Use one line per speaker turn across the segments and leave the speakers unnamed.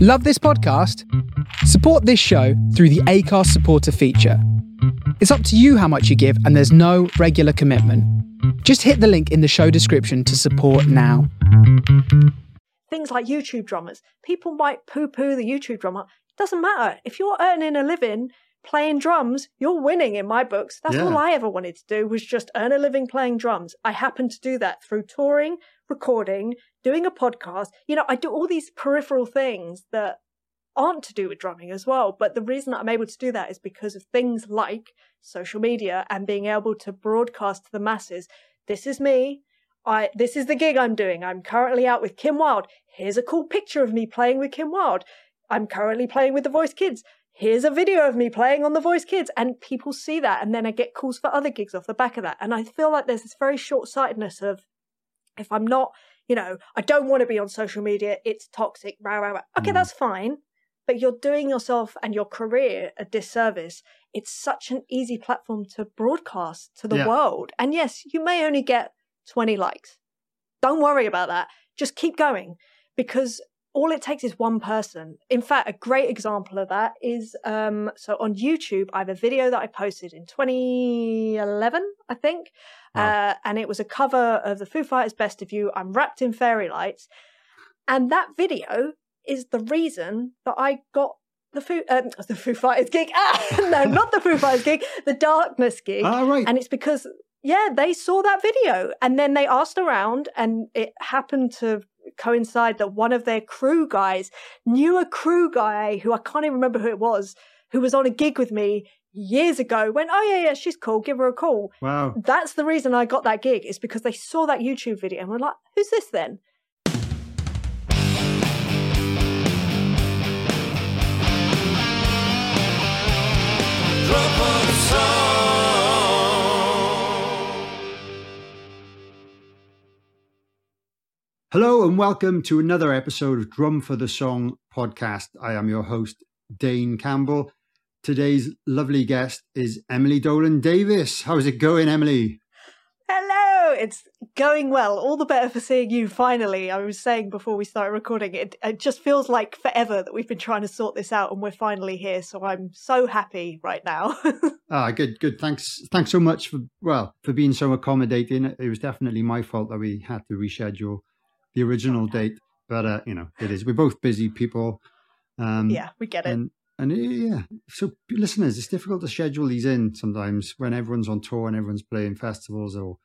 Love this podcast? Support this show through the Acast supporter feature. It's up to you how much you give, and there's no regular commitment. Just hit the link in the show description to support now.
Things like YouTube drummers. People might poo poo the YouTube drummer. Doesn't matter. If you're earning a living playing drums, you're winning in my books. That's
Yeah.
all I ever wanted to do was just earn a living playing drums. I happen to do that through touring, recording, doing a podcast. You know, I do all these peripheral things that aren't to do with drumming as well. But the reason that I'm able to do that is because of things like social media and being able to broadcast to the masses. This is me. I this is the gig I'm doing. I'm currently out with Kim Wilde. Here's a cool picture of me playing with Kim Wilde. I'm currently playing with the Voice Kids. Here's a video of me playing on the Voice Kids. And people see that and then I get calls for other gigs off the back of that. And I feel like there's this very short sightedness of if I'm not, you know, I don't want to be on social media, it's toxic, rah, rah, rah. Okay,
Mm.
that's fine. But you're doing yourself and your career a disservice. It's such an easy platform to broadcast to the
Yeah.
world. And yes, you may only get 20 likes. Don't worry about that. Just keep going because all it takes is one person. In fact, a great example of that is um, so on YouTube, I have a video that I posted in 2011, I think.
Wow.
Uh, and it was a cover of the Foo Fighters' Best of You. I'm wrapped in fairy lights. And that video is the reason that I got the Foo, um, the Foo Fighters gig. Ah, no, not the Foo Fighters gig, the Darkness gig.
Ah, right.
And it's because, yeah, they saw that video and then they asked around, and it happened to coincide that one of their crew guys knew a crew guy who I can't even remember who it was, who was on a gig with me years ago. Went, oh, yeah, yeah, she's cool, give her a call.
wow.
That's the reason I got that gig, is because they saw that YouTube video and were like, who's this then?
Hello and welcome to another episode of Drum for the Song podcast. I am your host, Dane Campbell. Today's lovely guest is Emily Dolan Davis. How's it going, Emily?
Hello, it's going well. All the better for seeing you finally. I was saying before we started recording, it, it just feels like forever that we've been trying to sort this out and we're finally here. So I'm so happy right now.
Ah, good, good. Thanks, thanks so much for well for being so accommodating. It was definitely my fault that we had to reschedule the original date, but uh, you know it is. We're both busy people. Um,
yeah, we get it.
and and yeah, so listeners, it's difficult to schedule these in sometimes when everyone's on tour and everyone's playing festivals or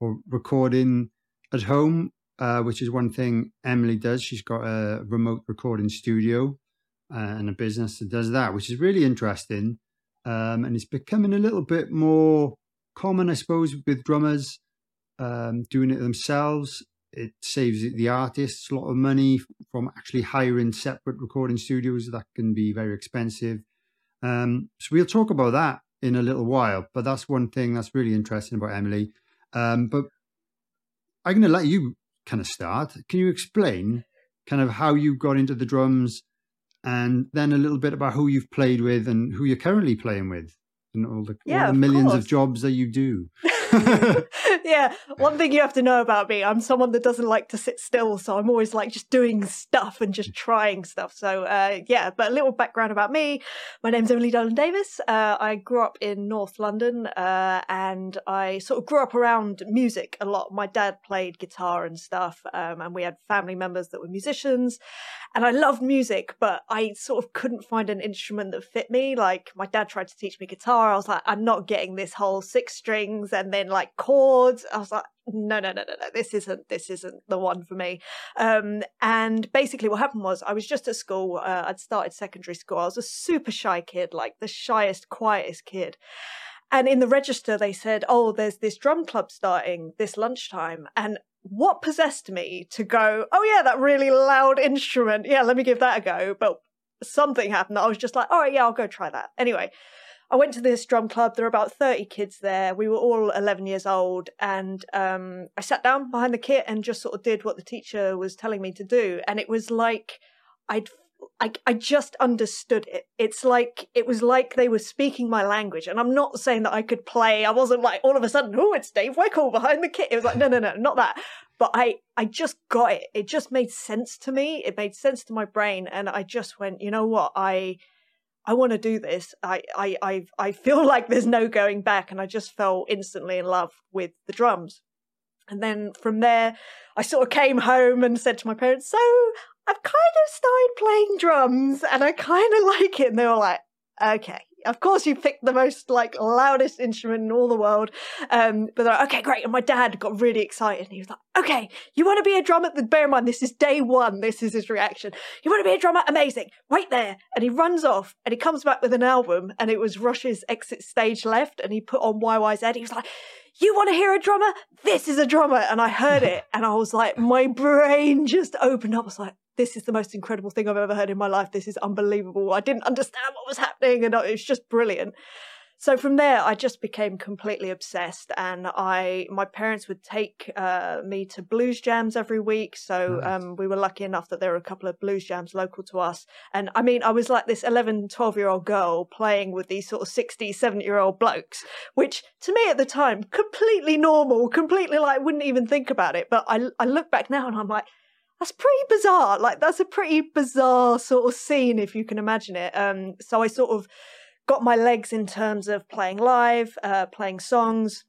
or recording at home, uh, which is one thing Emily does. She's got a remote recording studio uh, and a business that does that, which is really interesting. Um, and it's becoming a little bit more common, I suppose, with drummers um, doing it themselves. It saves the artists a lot of money from actually hiring separate recording studios that can be very expensive. Um, so we'll talk about that in a little while. But that's one thing that's really interesting about Emily. Um, but I'm going to let you kind of start. Can you explain kind of how you got into the drums and then a little bit about who you've played with and who you're currently playing with and all the,
Yeah,
all the millions
course.
of jobs that you do?
yeah, one thing you have to know about me, I'm someone that doesn't like to sit still, so I'm always like just doing stuff and just trying stuff. So uh, yeah, but a little background about me. My name's Emily Dolan Davis. Uh, I grew up in North London, uh, and I sort of grew up around music a lot. My dad played guitar and stuff, um, and we had family members that were musicians, and I loved music, but I sort of couldn't find an instrument that fit me. Like my dad tried to teach me guitar, I was like, I'm not getting this whole six strings and then like chords. I was like, no, no, no, no, no, this isn't this isn't the one for me. Um, and basically, what happened was I was just at school. Uh, I'd started secondary school. I was a super shy kid, like the shyest, quietest kid. And in the register, they said, "Oh, there's this drum club starting this lunchtime." And what possessed me to go? Oh yeah, that really loud instrument. Yeah, let me give that a go. But something happened. I was just like, "All right, yeah, I'll go try that." Anyway, I went to this drum club. There were about 30 kids there. We were all 11 years old. And um, I sat down behind the kit and just sort of did what the teacher was telling me to do. And it was like I'd. I, I just understood it. It's like it was like they were speaking my language, and I'm not saying that I could play. I wasn't like all of a sudden, oh, it's Dave Weckl behind the kit. It was like, no, no, no, not that. but I I just got it. It just made sense to me. It made sense to my brain, and I just went, you know what, I I want to do this. I, I I I feel like there's no going back, and I just fell instantly in love with the drums. And then from there, I sort of came home and said to my parents, "So I've kind of started playing drums, and I kind of like it." And they were like, "Okay, of course you picked the most like loudest instrument in all the world. Um, but they're like, okay, great. And my dad got really excited. and He was like, okay, you want to be a drummer? Bear in mind, this is day one. This is his reaction. You want to be a drummer? Amazing. Wait there. And he runs off and he comes back with an album and it was Rush's Exit Stage Left and he put on YYZ. He was like, you want to hear a drummer? This is a drummer. And I heard it and I was like, my brain just opened up. I was like, this is the most incredible thing I've ever heard in my life. This is unbelievable. I didn't understand what was happening and it was just brilliant. So from there, I just became completely obsessed, and I my parents would take uh, me to blues jams every week. So um, we were lucky enough that there were a couple of blues jams local to us. And I mean, I was like this 11, 12 year old girl playing with these sort of 60, 70 year old blokes, which to me at the time completely normal, completely like wouldn't even think about it. But I I look back now and I'm like that's pretty bizarre. Like that's a pretty bizarre sort of scene if you can imagine it. Um, so I sort of got my legs in terms of playing live, uh, playing songs,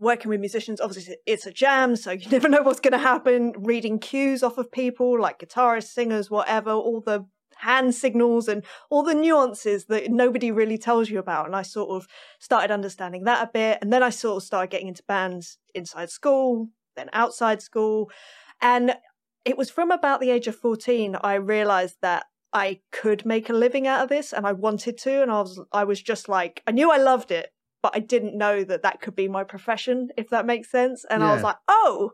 working with musicians. Obviously, it's a jam, so you never know what's going to happen. Reading cues off of people, like guitarists, singers, whatever, all the hand signals and all the nuances that nobody really tells you about. And I sort of started understanding that a bit. And then I sort of started getting into bands inside school, then outside school. And it was from about the age of 14 I realized that I could make a living out of this and I wanted to and I was I was just like I knew I loved it but I didn't know that that could be my profession if that makes sense and yeah. I was like oh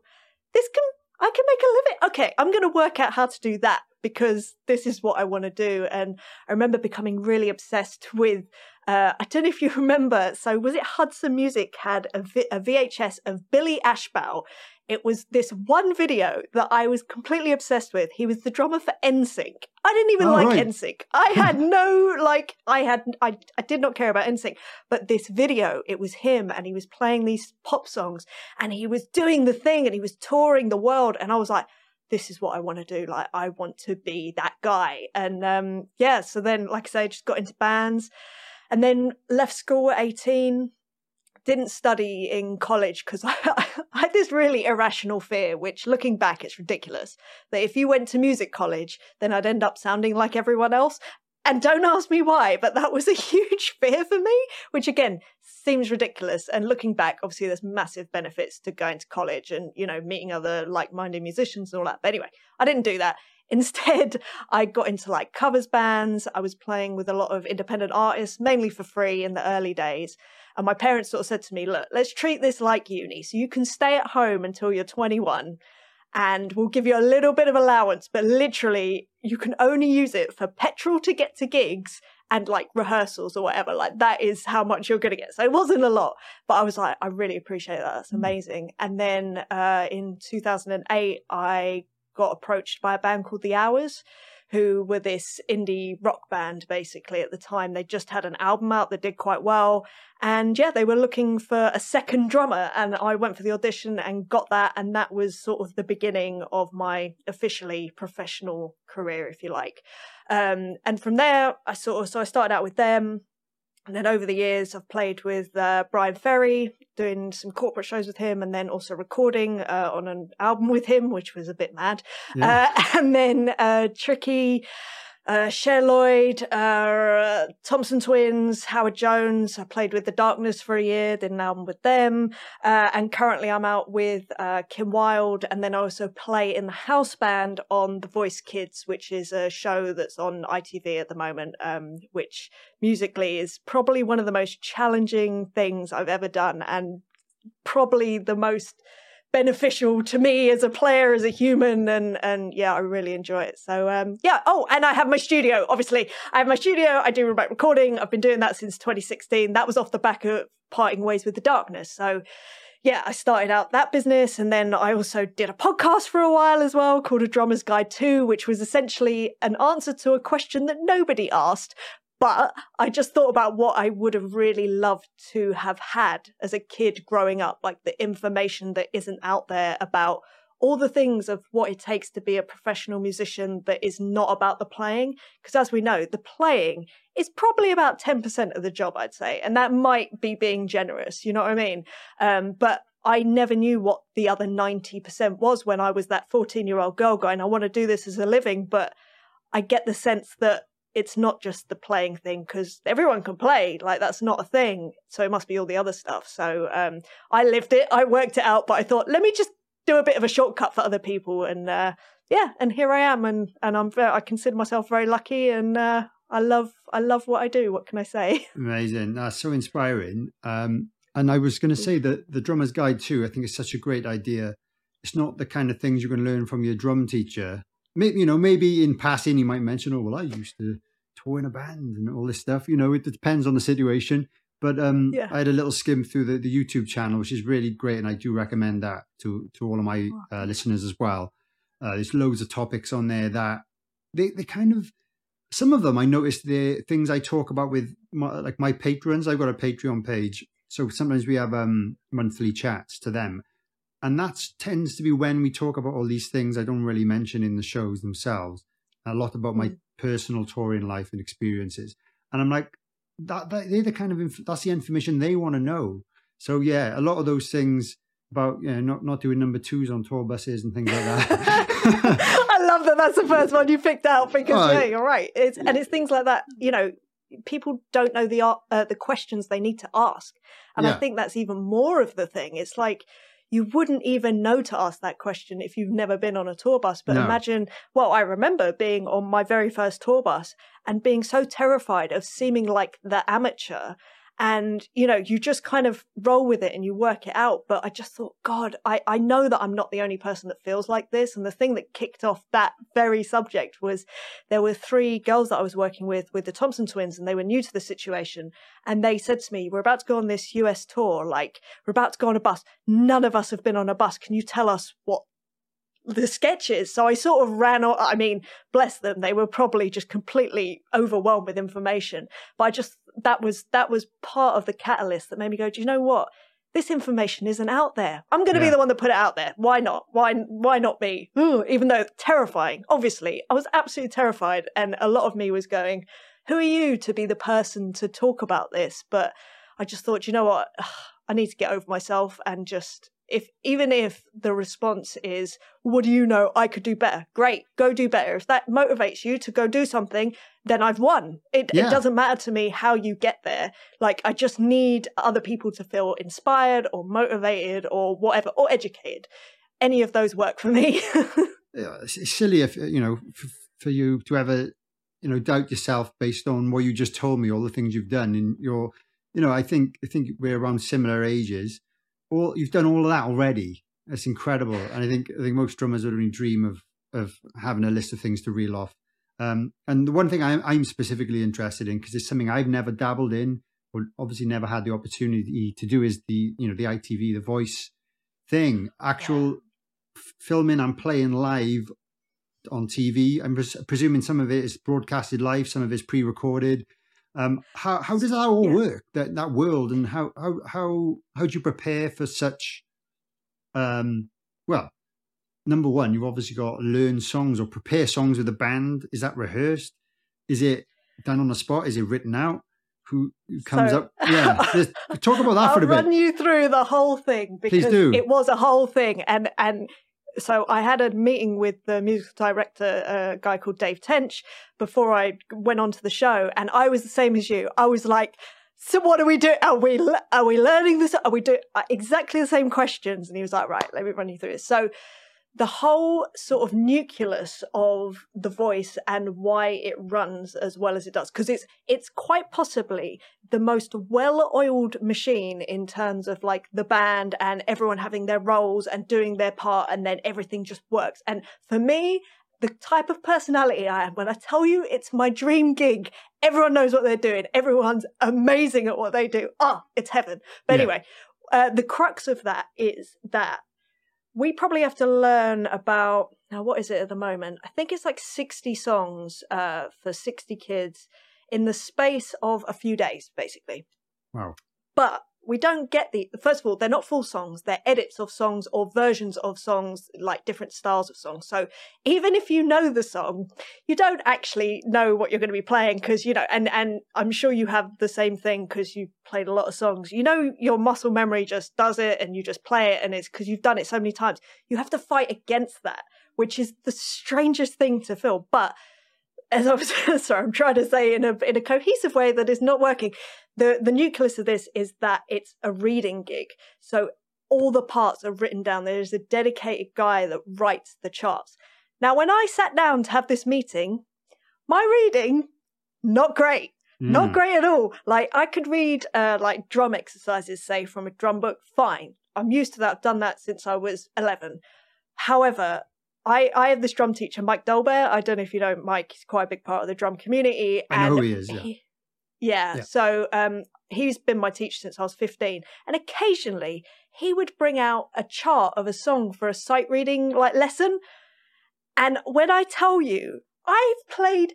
this can I can make a living okay I'm going to work out how to do that because this is what I want to do and I remember becoming really obsessed with uh, I don't know if you remember. So was it Hudson Music had a, v- a VHS of Billy Ashbaugh it was this one video that I was completely obsessed with. He was the drummer for NSYNC. I didn't even oh, like right. NSYNC. I had no like I had I I did not care about NSYNC. But this video, it was him and he was playing these pop songs and he was doing the thing and he was touring the world and I was like this is what I want to do. Like I want to be that guy. And um yeah, so then like I say, I just got into bands and then left school at 18 didn't study in college because I, I, had this really irrational fear, which looking back, it's ridiculous. That if you went to music college, then I'd end up sounding like everyone else. And don't ask me why, but that was a huge fear for me, which again seems ridiculous. And looking back, obviously there's massive benefits to going to college and, you know, meeting other like-minded musicians and all that. But anyway, I didn't do that. Instead, I got into like covers bands. I was playing with a lot of independent artists, mainly for free in the early days. And my parents sort of said to me, look, let's treat this like uni. So you can stay at home until you're 21 and we'll give you a little bit of allowance, but literally you can only use it for petrol to get to gigs and like rehearsals or whatever. Like that is how much you're going to get. So it wasn't a lot, but I was like, I really appreciate that. That's mm. amazing. And then uh, in 2008, I got approached by a band called The Hours who were this indie rock band basically at the time. They just had an album out that did quite well. And yeah, they were looking for a second drummer. And I went for the audition and got that. And that was sort of the beginning of my officially professional career, if you like. Um, and from there, I sort of, so I started out with them. And then over the years, I've played with uh, Bryan Ferry, doing some corporate shows with him, and then also recording uh, on an album with him, which was a bit mad. Yeah. Uh, and then uh, Tricky uh, Cher Lloyd, uh, Thompson Twins, Howard Jones. I played with The Darkness for a year, did an album with them. Uh, and currently I'm out with uh, Kim Wilde. And then I also play in the house band on The Voice Kids, which is a show that's on ITV at the moment, um, which musically is probably one of the most challenging things I've ever done and probably the most beneficial to me as a player, as a human, and and yeah, I really enjoy it. So um, yeah. Oh, and I have my studio. Obviously, I have my studio. I do remote recording. I've been doing that since 2016. That was off the back of parting ways with the darkness. So yeah, I started out that business and then I also did a podcast for a while as well called A Drummer's Guide 2, which was essentially an answer to a question that nobody asked, but I just thought about what I would have really loved to have had as a kid growing up, like the information that isn't out there about all the things of what it takes to be a professional musician that is not about the playing. Because as we know, the playing is probably about 10% of the job, I'd say. And that might be being generous, you know what I mean? Um, but I never knew what the other 90% was when I was that 14 year old girl going, I want to do this as a living. But I get the sense that it's not just the playing thing because everyone can play like that's not a thing so it must be all the other stuff so um, i lived it i worked it out but i thought let me just do a bit of a shortcut for other people, and uh, yeah, and here I am, and and I'm I consider myself very lucky, and uh, I love I love what I do. What can I say?
Amazing, that's so inspiring. Um, and I was going to say that the drummer's guide too. I think is such a great idea. It's not the kind of things you're going to learn from your drum teacher. Maybe you know, maybe in passing you might mention, "Oh, well, I used to tour in a band and all this stuff." You know, it depends on the situation. But um, yeah. I had a little skim through the, the YouTube channel, which is really great, and I do recommend that to to all of my uh, listeners as well. Uh, there's loads of topics on there that they they kind of some of them I noticed the things I talk about with my, like my patrons. I've got a Patreon page, so sometimes we have um, monthly chats to them, and that tends to be when we talk about all these things I don't really mention in the shows themselves. A lot about my mm. personal touring life and experiences, and I'm like, that, that they're the kind of inf- that's the information they want to know. So yeah, a lot of those things about you know, not not doing number twos on tour buses and things like that.
I love that. That's the first one you picked out because yeah, you're right. It's and it's things like that. You know, people don't know the uh, the questions they need to ask, and yeah. I think that's even more of the thing. It's like you wouldn't even know to ask that question if you've never been on a tour bus. But no. imagine, well, I remember being on my very first tour bus and being so terrified of seeming like the amateur and you know you just kind of roll with it and you work it out but i just thought god i i know that i'm not the only person that feels like this and the thing that kicked off that very subject was there were three girls that i was working with with the thompson twins and they were new to the situation and they said to me we're about to go on this us tour like we're about to go on a bus none of us have been on a bus can you tell us what the sketches. So I sort of ran. I mean, bless them, they were probably just completely overwhelmed with information. But I just that was that was part of the catalyst that made me go, do you know what? This information isn't out there. I'm going to yeah. be the one that put it out there. Why not? Why why not me? Ooh, even though terrifying. Obviously, I was absolutely terrified, and a lot of me was going, "Who are you to be the person to talk about this?" But I just thought, you know what? I need to get over myself and just if even if the response is what do you know? I could do better. Great go do better. If that motivates you to go do something then i've won. It, yeah. it doesn't matter to me how you get there. Like i just need other people to feel inspired or motivated or whatever or educated. Any of those work for me.
Yeah, it's silly if you know for, for you to ever you know doubt yourself based on what you just told me all the things you've done. And you're you know i think i think we're around similar ages all you've done all of that already. It's incredible, and I think I think most drummers would only dream of of having a list of things to reel off. Um, and the one thing I'm, I'm specifically interested in because it's something I've never dabbled in, or obviously never had the opportunity to do, is the you know the ITV, the voice thing, actual yeah. filming and playing live on TV. I'm pres- presuming some of it is broadcasted live, some of it's pre-recorded. Um, how how does that all yeah. work? That that world, and how how how how do you prepare for such? Um, well, number one, you've obviously got to learn songs or prepare songs with a band. Is that rehearsed? Is it done on the spot? Is it written out? Who comes so, up? Yeah, talk about that
I'll
for a bit.
I'll Run you through the whole thing because it was a whole thing, and and so I had a meeting with the musical director, a guy called Dave Tench, before I went on to the show, and I was the same as you. I was like, "So what do we do? Are we are we learning this? Are we doing uh, exactly the same questions?" And he was like, "Right, let me run you through this." So the whole sort of nucleus of the voice and why it runs as well as it does because it's it's quite possibly the most well-oiled machine in terms of like the band and everyone having their roles and doing their part and then everything just works. And for me the type of personality I am when I tell you it's my dream gig everyone knows what they're doing. Everyone's amazing at what they do. Ah oh, it's heaven. But yeah. anyway uh, the crux of that is that we probably have to learn about now what is it at the moment? I think it's like 60 songs uh, for 60 kids in the space of a few days basically.
Wow.
But we don't get the first of all they're not full songs. They're edits of songs or versions of songs like different styles of songs. So even if you know the song you don't actually know what you're going to be playing because you know and and i'm sure you have the same thing because you played a lot of songs. You know your muscle memory just does it and you just play it and it's because you've done it so many times. You have to fight against that which is the strangest thing to feel. But as I was sorry, I'm trying to say in a in a cohesive way that is not working. The the nucleus of this is that it's a reading gig. So all the parts are written down. There's a dedicated guy that writes the charts. Now, when I sat down to have this meeting, my reading not great. Mm. Not great at all. Like I could read uh, like drum exercises, say from a drum book, fine. I'm used to that. I've done that since I was 11. However, I, I have this drum teacher, Mike Dolbear. I don't know if you know Mike. He's quite a big part of the drum community.
I know who he is. Yeah. He,
yeah. yeah. So um, he's been my teacher since I was 15. And occasionally he would bring out a chart of a song for a sight reading like lesson. And when I tell you, I've played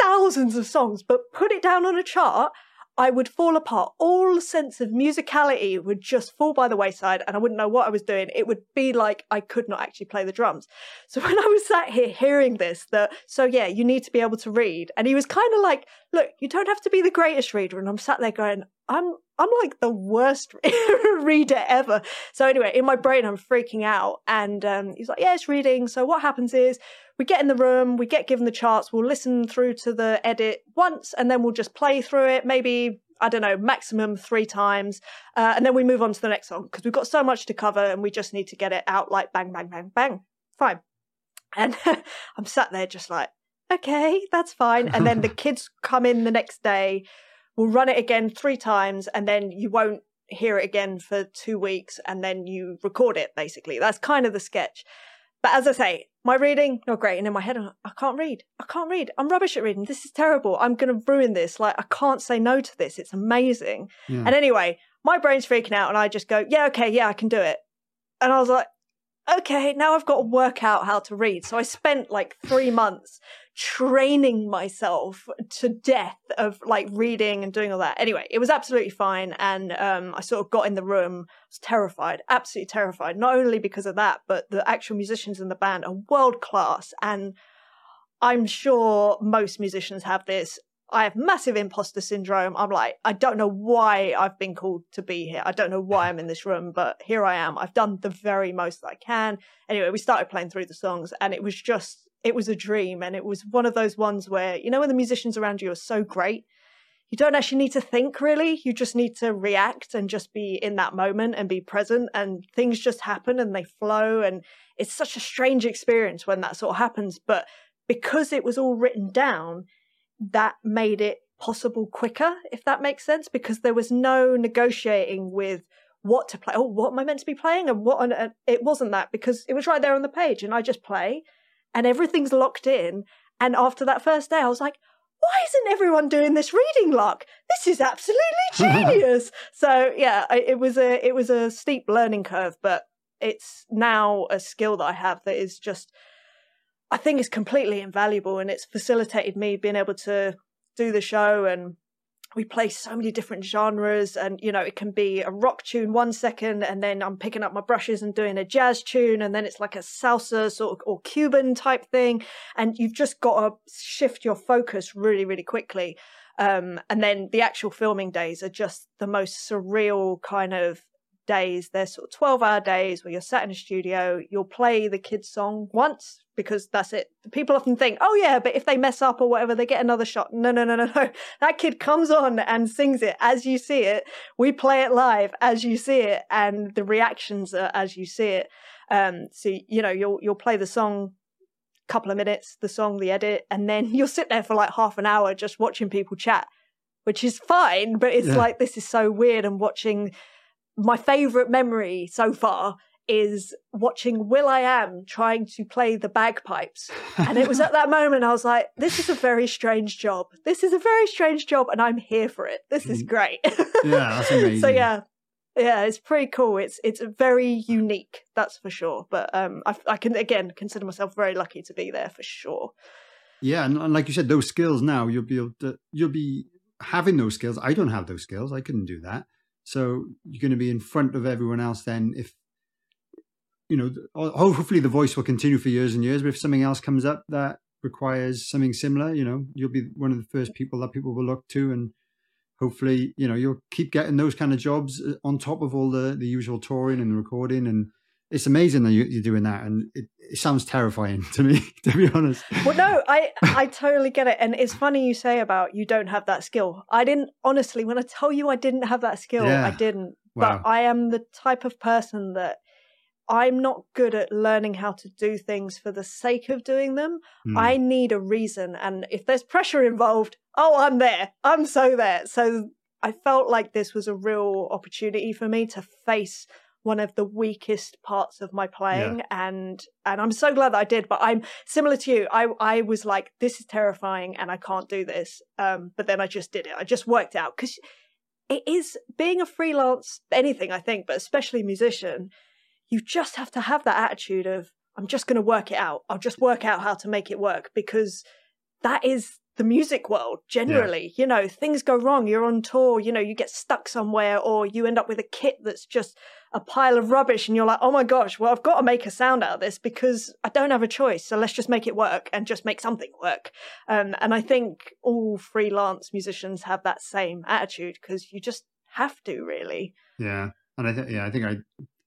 thousands of songs, but put it down on a chart I would fall apart. All sense of musicality would just fall by the wayside and I wouldn't know what I was doing. It would be like I could not actually play the drums. So when I was sat here hearing this, that, so yeah, you need to be able to read. And he was kind of like, look, you don't have to be the greatest reader. And I'm sat there going, I'm, I'm like the worst reader ever. So anyway, in my brain, I'm freaking out. And um, he's like, yeah, it's reading. So what happens is we get in the room, we get given the charts, we'll listen through to the edit once, and then we'll just play through it, maybe, I don't know, maximum three times. Uh, and then we move on to the next song because we've got so much to cover and we just need to get it out like bang, bang, bang, bang. Fine. And I'm sat there just like, okay, that's fine. And then the kids come in the next day, we'll run it again three times, and then you won't hear it again for two weeks, and then you record it basically. That's kind of the sketch. But as I say, my reading, not great. And in my head, I'm, I can't read. I can't read. I'm rubbish at reading. This is terrible. I'm going to ruin this. Like, I can't say no to this. It's amazing. Yeah. And anyway, my brain's freaking out, and I just go, yeah, okay, yeah, I can do it. And I was like, okay, now I've got to work out how to read. So I spent like three months training myself to death of like reading and doing all that. Anyway, it was absolutely fine. And um, I sort of got in the room, was terrified, absolutely terrified, not only because of that, but the actual musicians in the band are world class. And I'm sure most musicians have this. I have massive imposter syndrome. I'm like, I don't know why I've been called to be here. I don't know why I'm in this room, but here I am. I've done the very most that I can. Anyway, we started playing through the songs and it was just, it was a dream. And it was one of those ones where, you know, when the musicians around you are so great, you don't actually need to think really. You just need to react and just be in that moment and be present and things just happen and they flow. And it's such a strange experience when that sort of happens. But because it was all written down, that made it possible quicker, if that makes sense, because there was no negotiating with what to play. Oh, what am I meant to be playing? And what? And it wasn't that because it was right there on the page, and I just play, and everything's locked in. And after that first day, I was like, why isn't everyone doing this reading luck? This is absolutely genius. so yeah, it was a it was a steep learning curve, but it's now a skill that I have that is just I think is completely invaluable and it's facilitated me being able to do the show and we play so many different genres and you know it can be a rock tune one second and then i'm picking up my brushes and doing a jazz tune and then it's like a salsa sort of or cuban type thing and you've just got to shift your focus really really quickly. Um, and then the actual filming days are just the most surreal kind of days. They're sort of 12 hour days where you're sat in a studio, you'll play the kids' song once because that's it. People often think, oh, yeah, but if they mess up or whatever, they get another shot. No, no, no, no, no. That kid comes on and sings it as you see it. We play it live as you see it, and the reactions are as you see it. Um, so, you know, you'll, you'll play the song a couple of minutes, the song, the edit, and then you'll sit there for like half an hour just watching people chat, which is fine. But it's yeah. like, this is so weird and watching my favorite memory so far is watching will.i.am trying to play the bagpipes. And it was at that moment I was like, this is a very strange job. This is a very strange job, and I'm here for it. This is mm. great.
yeah, that's amazing.
so yeah. Yeah, it's pretty cool. It's it's very unique, that's for sure. But um, I, I can again consider myself very lucky to be there for sure.
Yeah, and, and like you said, those skills now you'll be able to you'll be having those skills. I don't have those skills. I couldn't do that. So you're going to be in front of everyone else then if you know, hopefully the voice will continue for years and years. But if something else comes up that requires something similar, you know, you'll be one of the first people that people will look to, and hopefully, you know, you'll keep getting those kind of jobs uh, on top of all the the usual touring and recording. And it's amazing that you're doing that, and it, it sounds terrifying to me, to be honest.
Well, no, I I totally get it, and it's funny you say about you don't have that skill. I didn't honestly when I tell you I didn't have that skill, yeah. I didn't. Wow. But I am the type of person that I'm not good at learning how to do things for the sake of doing them. Mm. I need a reason. And if there's pressure involved, oh, I'm there. I'm so there. So I felt like this was a real opportunity for me to face one of the weakest parts of my playing yeah. and and I'm so glad that I did but I'm similar to you I I was like this is terrifying and I can't do this um but then I just did it I just worked out cuz it is being a freelance anything I think but especially musician you just have to have that attitude of i'm just going to work it out i'll just work out how to make it work because that is the music world generally. Yeah. you know things go wrong you're on tour you know you get stuck somewhere or you end up with a kit that's just a pile of rubbish and you're like oh my gosh well i've got to make a sound out of this because i don't have a choice so let's just make it work and just make something work. Um, and i think all freelance musicians have that same attitude because you just have to really.
Yeah and i think yeah i think i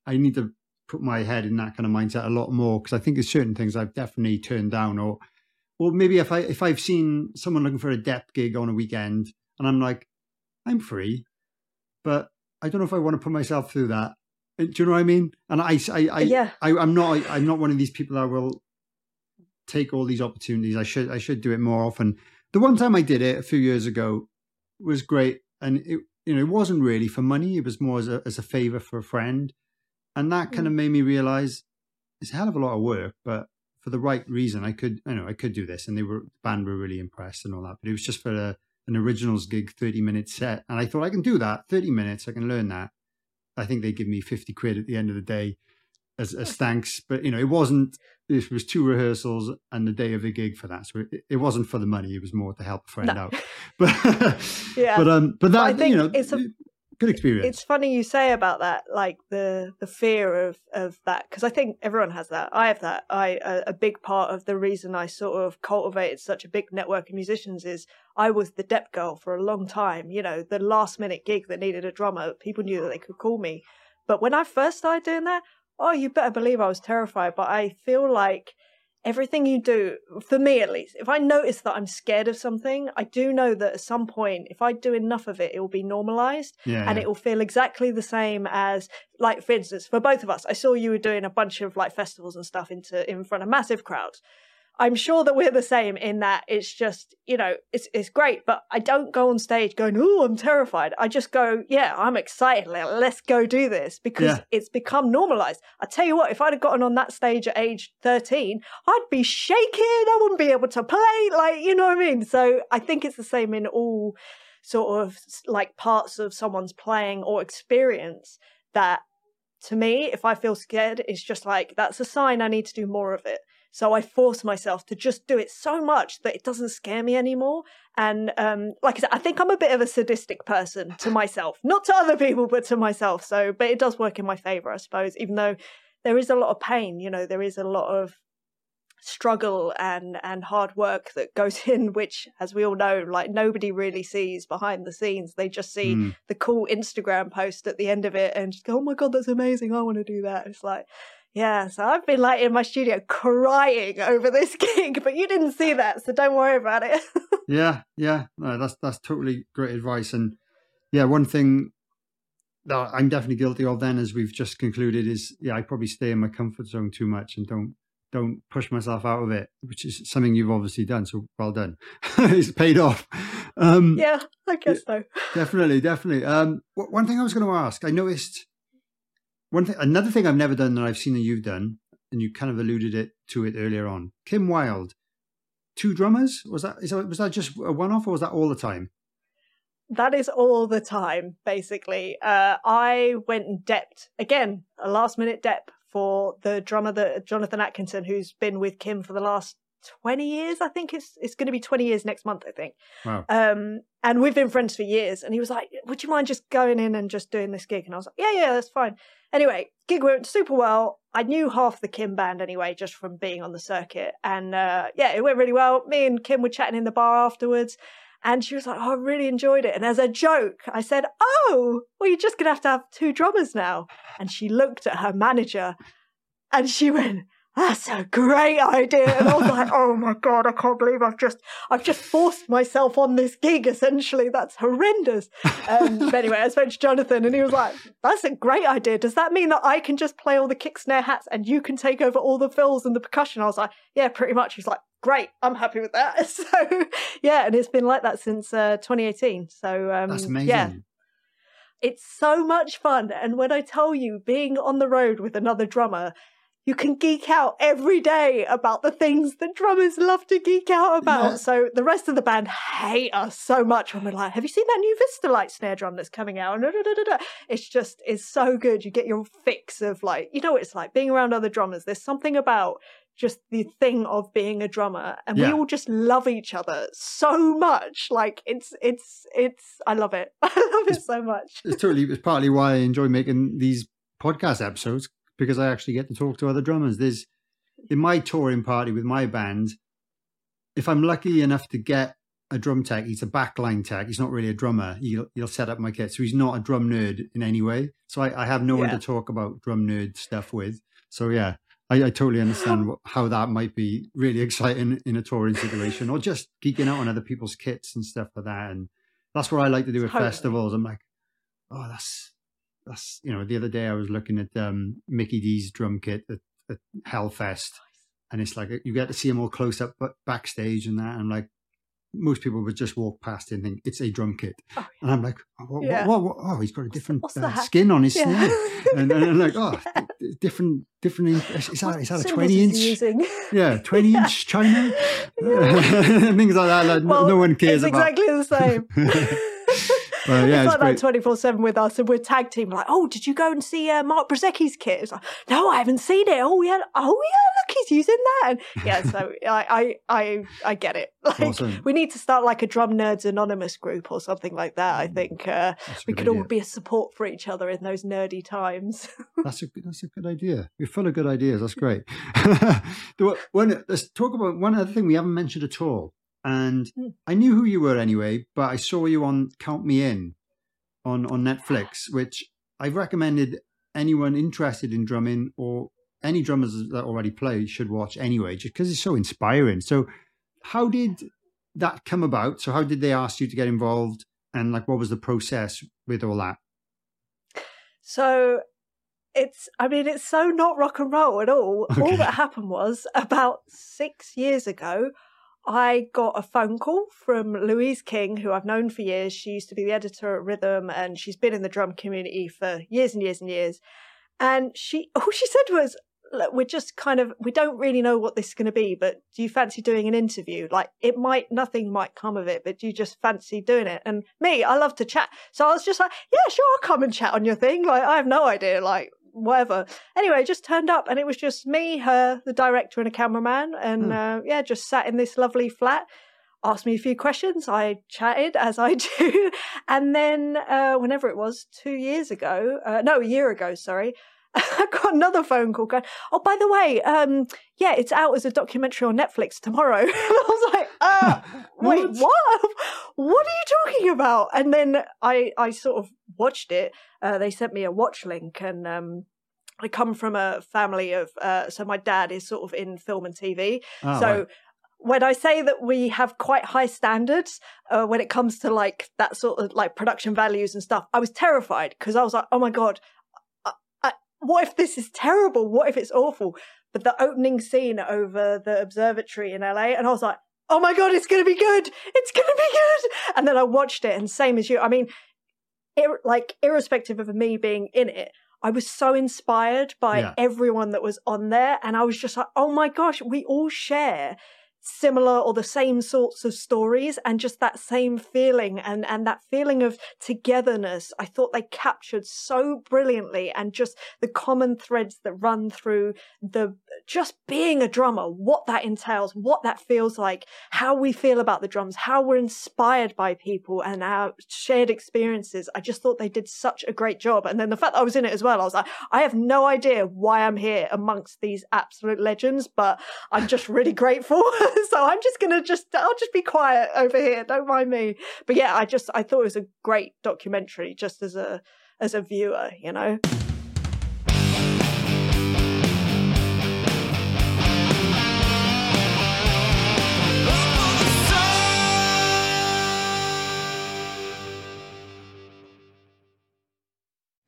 i need to put my head in that kind of mindset a lot more because I think there's certain things I've definitely turned down or or maybe if I if I've seen someone looking for a dep gig on a weekend and I'm like I'm free but I don't know if I want to put myself through that. Do you know what I mean? And I I, I
yeah.
I, I'm not I'm not one of these people that will take all these opportunities. I should I should do it more often. The one time I did it a few years ago was great and it you know it wasn't really for money. It was more as a as a favor for a friend. And that kind of mm. made me realize it's a hell of a lot of work, but for the right reason, I could, I know, I could do this. And they were, the band were really impressed and all that. But it was just for a, an originals gig, 30 minute set. And I thought I can do that, 30 minutes, I can learn that. I think they give me 50 quid at the end of the day as, as thanks. But, you know, it wasn't, it was two rehearsals and the day of the gig for that. So it, it wasn't for the money. It was more to help a friend no. out. But, yeah. but, um, but that, you know, it's a, good experience.
It's funny you say about that, like the the fear of of that, because I think everyone has that. I have that. I a, a, big part of the reason I sort of cultivated such a big network of musicians is I was the dep girl for a long time. You know, the last minute gig that needed a drummer, people knew that they could call me. But when I first started doing that, oh, you better believe I was terrified. But I feel like everything you do, for me at least, if I notice that I'm scared of something, I do know that at some point, if I do enough of it, it will be normalized yeah, and yeah. it will feel exactly the same as, like, for instance, for both of us, I saw you were doing a bunch of like festivals and stuff into in front of massive crowds. I'm sure that we're the same in that it's just, you know, it's it's great, but I don't go on stage going, "Oh, I'm terrified." I just go, "Yeah, I'm excited. Let's go do this" because yeah. it's become normalized. I tell you what, if I'd have gotten on that stage at age 13, I'd be shaking. I wouldn't be able to play, like, you know what I mean? So, I think it's the same in all sort of like parts of someone's playing or experience that to me, if I feel scared, it's just like that's a sign I need to do more of it. So I force myself to just do it so much that it doesn't scare me anymore. And um, like I said, I think I'm a bit of a sadistic person to myself, not to other people, but to myself. So, but it does work in my favor, I suppose, even though there is a lot of pain, you know, there is a lot of struggle and and hard work that goes in which as we all know like nobody really sees behind the scenes they just see mm. the cool instagram post at the end of it and just go oh my god that's amazing i want to do that it's like yeah, so I've been like in my studio crying over this gig, but you didn't see that, so don't worry about it.
yeah, yeah, no, that's that's totally great advice. And yeah, one thing that I'm definitely guilty of then, as we've just concluded, is yeah, I probably stay in my comfort zone too much and don't don't push myself out of it, which is something you've obviously done. So well done, it's paid off.
Um, yeah, I guess so.
Definitely, definitely. Um, one thing I was going to ask, I noticed one thing, another thing I've never done that I've seen that you've done, and you kind of alluded it to it earlier on. Kim Wilde, two drummers. Was that, is that was that just a one off, or was that all the time?
That is all the time, basically. Uh, I went and depped again, a last minute dep for the drummer, the Jonathan Atkinson, who's been with Kim for the last 20 years. I think it's it's going to be 20 years next month. I think.
Wow.
Um, and we've been friends for years. And he was like, "Would you mind just going in and just doing this gig?" And I was like, "Yeah, yeah, that's fine." Anyway, gig went super well. I knew half the Kim band anyway, just from being on the circuit. And uh, yeah, it went really well. Me and Kim were chatting in the bar afterwards. And she was like, oh, I really enjoyed it. And as a joke, I said, Oh, well, you're just going to have to have two drummers now. And she looked at her manager and she went, that's a great idea. And I was like, oh my God, I can't believe I've just, I've just forced myself on this gig, essentially. That's horrendous. Um, but anyway, I spoke to Jonathan and he was like, that's a great idea. Does that mean that I can just play all the kick snare hats and you can take over all the fills and the percussion? I was like, yeah, pretty much. He's like, great, I'm happy with that. So yeah, and it's been like that since uh, 2018. So um,
That's amazing.
yeah, it's so much fun. And when I tell you, being on the road with another drummer, you can geek out every day about the things that drummers love to geek out about.
Yeah.
So the rest of the band hate us so much when we're like, "Have you seen that new Vistalite snare drum that's coming out?" And da, da, da, da, da. It's just it's so good. You get your fix of like, you know, what it's like being around other drummers. There's something about just the thing of being a drummer, and we all just love each other so much. Like it's it's it's I love it. I love it so much.
It's totally, it's partly why I enjoy making these podcast episodes because I actually get to talk to other drummers. There's, in my touring party with my band, if I'm lucky enough to get a drum tech, he's a backline tech. He's not really a drummer. He'll, he'll set up my kit. So he's not a drum nerd in any way. So I, I have no one to talk about drum nerd stuff with. So yeah, I, I totally understand how that might be really exciting in a touring situation or just geeking out on other people's kits and stuff like that. And that's what I like to do at
Totally.
festivals. I'm like, oh, that's, that's, you know, the other day I was looking at um, Mikkey Dee's drum kit at, at Hellfest and it's like you get to see him all close up but backstage and that. And I'm like, most people would just walk past it and think it's a drum kit.
Oh,
And I'm like, oh, what,
Yeah.
what, what, oh he's got a different uh, skin on his
Yeah.
snare. And, and I'm like, oh, different, different. Is that, is that a 20 inch? Yeah, 20 inch China. Things like that. Like, no,
Well,
no one cares about.
it's
about.
exactly the same.
Well, yeah,
it's
it's
like that twenty four seven with us, and we're tag team. Like, oh, did you go and see uh, Mark Brzezicki's kit? It's like, no, I haven't seen it. Oh yeah, oh yeah, look, he's using that. And yeah, so I, I, I, I get it. Like,
Awesome.
we need to start like a Drum Nerds Anonymous group or something like that. I think uh, we could all be a support for each other in those nerdy times.
That's a good, that's a good idea. You're full of good ideas. That's great. One, let's talk about one other thing we haven't mentioned at all. And
Hmm.
I knew who you were anyway, but I saw you on Count Me In on on Netflix, which I've recommended anyone interested in drumming or any drummers that already play should watch anyway, just because it's so inspiring. So, how did that come about? So, how did they ask you to get involved? And like, what was the process with all that?
So it's, I mean, it's so not rock and roll at all.
Okay.
All that happened was about six years ago, I got a phone call from Louise King, who I've known for years. She used to be the editor at Rhythm and she's been in the drum community for years and years and years. And she, all she said was, Look, we're just kind of, we don't really know what this is going to be, but do you fancy doing an interview? Like, it might, nothing might come of it, but do you just fancy doing it? And me, I love to chat. So I was just like, yeah, sure, I'll come and chat on your thing. Like, I have no idea, like, whatever. Anyway, just turned up and it was just me, her, the director, and a cameraman. And
Hmm.
uh, yeah, just sat in this lovely flat. Asked me a few questions. I chatted as I do. And then, uh, whenever it was, two years ago, uh, no, a year ago, sorry, I got another phone call going, Oh, by the way, um, yeah, it's out as a documentary on Netflix tomorrow. and I was like, uh, wait,
What?
what? What are you talking about? And then I, I sort of watched it. Uh, they sent me a watch link and, um, I come from a family of, uh, so my dad is sort of in film and TV.
Ah,
so
right.
when I say that we have quite high standards uh, when it comes to like that sort of like production values and stuff, I was terrified because I was like, oh my god, what if this is terrible? What if it's awful? But the opening scene over the observatory in LA, and I was like, oh my god, it's going to be good. It's going to be good. And then I watched it, and same as you, I mean, ir- like irrespective of me being in it. I was so inspired by
Yeah.
everyone that was on there, and I was just like, "Oh my gosh, we all share similar or the same sorts of stories and just that same feeling and and that feeling of togetherness. I thought they captured so brilliantly and just the common threads that run through the just being a drummer what that entails what that feels like how we feel about the drums how we're inspired by people and our shared experiences. I just thought they did such a great job. And then the fact that i was in it as well i was like i have no idea why i'm here amongst these absolute legends but i'm just really grateful so I'm just gonna just I'll just be quiet over here. Don't mind me. But yeah, I just I thought it was a great documentary just as a as a viewer, you know.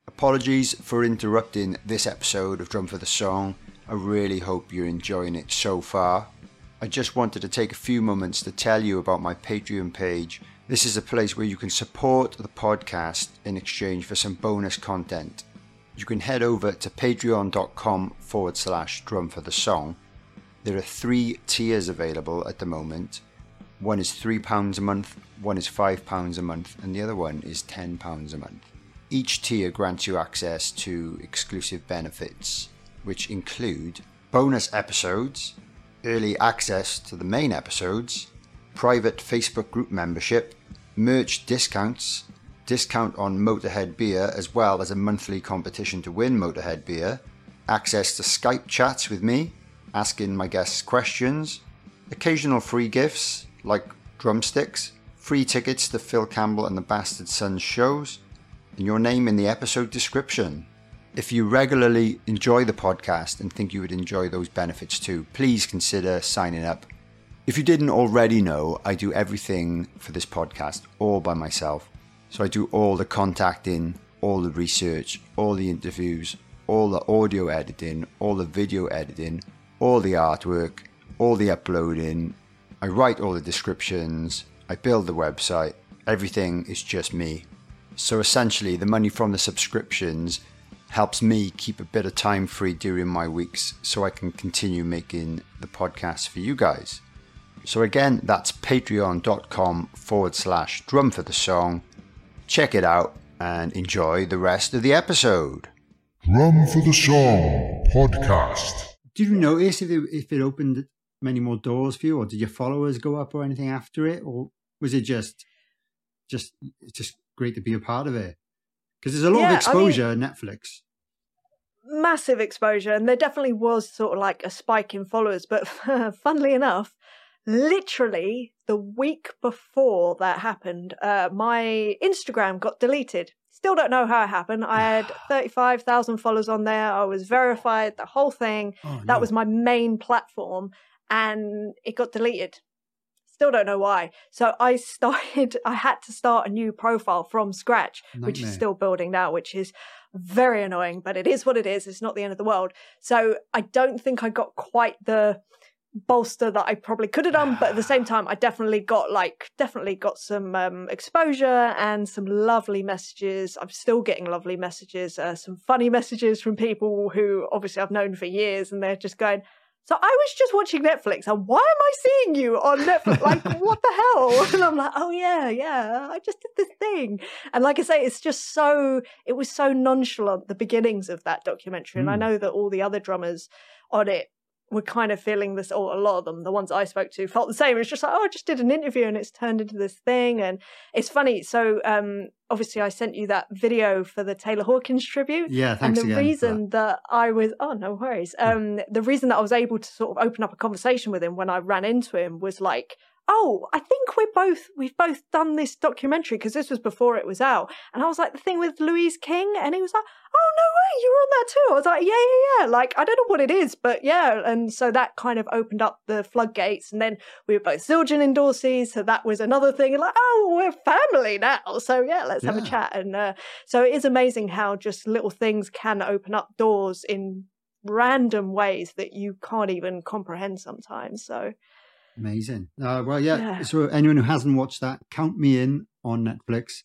Apologies for interrupting this episode of Drum for the Song. I really hope you're enjoying it so far. I just wanted to take a few moments to tell you about my Patreon page. This is a place where you can support the podcast in exchange for some bonus content. You can head over to patreon.com forward slash drum for the song. There are three tiers available at the moment. One is £3 a month, one is £5 a month, and the other one is £10 a month. Each tier grants you access to exclusive benefits, which include bonus episodes, early access to the main episodes, private Facebook group membership, merch discounts, discount on Motorhead beer, as well as a monthly competition to win Motorhead beer, access to Skype chats with me, asking my guests questions, occasional free gifts like drumsticks, free tickets to Phil Campbell and the Bastard Sons shows, and your name in the episode description. If you regularly enjoy the podcast and think you would enjoy those benefits too, please consider signing up. If you didn't already know, I do everything for this podcast all by myself. So I do all the contacting, all the research, all the interviews, all the audio editing, all the video editing, all the artwork, all the uploading. I write all the descriptions, I build the website. Everything is just me. So essentially, the money from the subscriptions helps me keep a bit of time free during my weeks so I can continue making the podcast for you guys. So again, that's patreon.com forward slash drum for the song. Check it out and enjoy the rest of the episode.
Drum for the Song podcast.
Did you notice if it, if it opened many more doors for you, or did your followers go up or anything after it, or was it just just it's just great to be a part of it? Because there's a lot
Yeah, I
of
mean-
exposure on Netflix.
massive exposure and there definitely was sort of like a spike in followers but funnily enough literally the week before that happened uh, my instagram got deleted. Still don't know how it happened. I had 35000 followers on there. I was verified the whole thing.
Oh,
that
no.
was my main platform and it got deleted still don't know why. So i started i had to start a new profile from scratch which is still building now which is very annoying but it is what it is. It's not the end of the world. So i don't think i got quite the bolster that i probably could have done but at the same time i definitely got like definitely got some um, exposure and some lovely messages. I'm still getting lovely messages uh, some funny messages from people who obviously i've known for years and they're just going so I was just watching Netflix, and why am I seeing you on Netflix? Like, what the hell? And I'm like, oh yeah, yeah, I just did this thing. And like I say, it's just so it was so nonchalant the beginnings of that documentary, and I
Mm.
know that all the other drummers on it were kind of feeling this, or a lot of them, the ones I spoke to, felt the same. It's just like, oh, I just did an interview, and it's turned into this thing, and it's funny. So, um, obviously, I sent you that video for the Taylor Hawkins tribute
Yeah, thanks
and the
again.
reason that. I was oh no worries. Um the reason that I was able to sort of open up a conversation with him when I ran into him was like, oh, I think we're both we've both done this documentary because this was before it was out. And I was like the thing with Louise King and he was like, "Oh no way, you were on that too." I was like, "Yeah, yeah, yeah." Like I don't know what it is, but yeah, and so that kind of opened up the floodgates and then we were both Zildjian endorsees, so that was another thing. And like, "Oh, we're family now." So yeah, let's have a chat and uh so it is amazing how just little things can open up doors in random ways that you can't even comprehend sometimes. So
Amazing. Uh, well, yeah,
Yeah.
So anyone who hasn't watched that, count me in on Netflix.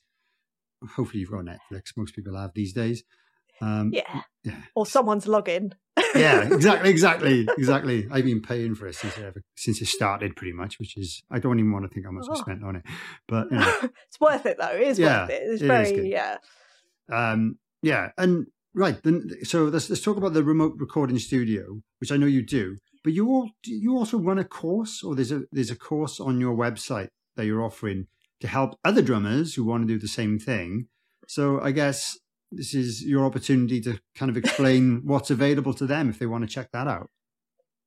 Hopefully, you've got Netflix. Most people have these days. Um,
yeah.
yeah.
Or someone's login.
yeah, exactly, exactly, exactly. I've been paying for it since it since it started, pretty much. Which is, I don't even want to think how much oh. I spent on it, but you know.
it's worth it though. It is yeah, worth it. It's it very, yeah.
Um, yeah, and right then. So let's let's talk about the remote recording studio, which I know you do. But you all you also run a course, or there's a there's a course on your website that you're offering to help other drummers who want to do the same thing. So I guess this is your opportunity to kind of explain what's available to them if they want to check that out.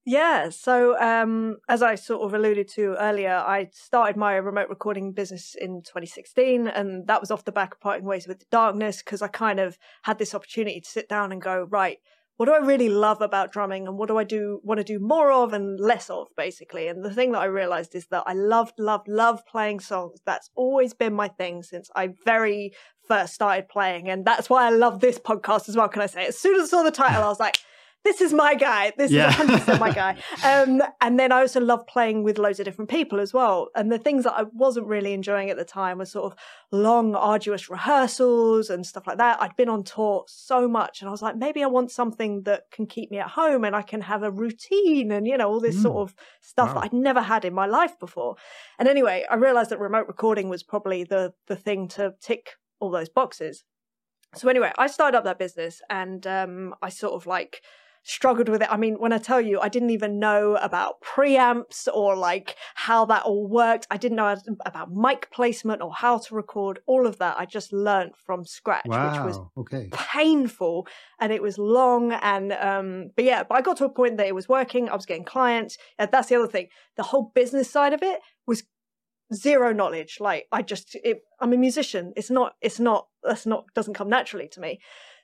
Yeah, so um, as I sort of alluded to earlier, I started my remote recording business in 2016, and that was off the back of parting ways with the darkness because I kind of had this opportunity to sit down and go, right, what do I really love about drumming and what do I do want to do more of and less of basically? And the thing that I realized is that I loved love love playing songs. That's always been my thing since I very first started playing. And that's why I love this podcast as well. Can I say as soon as I saw the title I was like this is my guy. This yeah. is 100% my guy. Um, and then I also love playing with loads of different people as well. And the things that I wasn't really enjoying at the time were sort of long, arduous rehearsals and stuff like that. I'd been on tour so much and I was like, maybe I want something that can keep me at home and I can have a routine and, you know, all this mm. sort of stuff wow. that I'd never had in my life before. And anyway, I realized that remote recording was probably the, the thing to tick all those boxes. So anyway, I started up that business and um, I sort of like struggled with it. I mean, when I tell you, I didn't even know about preamps or like how that all worked. I didn't know about mic placement or how to record. All of that I just learned from scratch,
wow.
which was
okay.
painful and it was long. And um, but yeah, but I got to a point that it was working. I was getting clients. And that's the other thing. The whole business side of it was zero knowledge. Like I just, it, I'm a musician. It's not. It's not. That's not. Doesn't come naturally to me.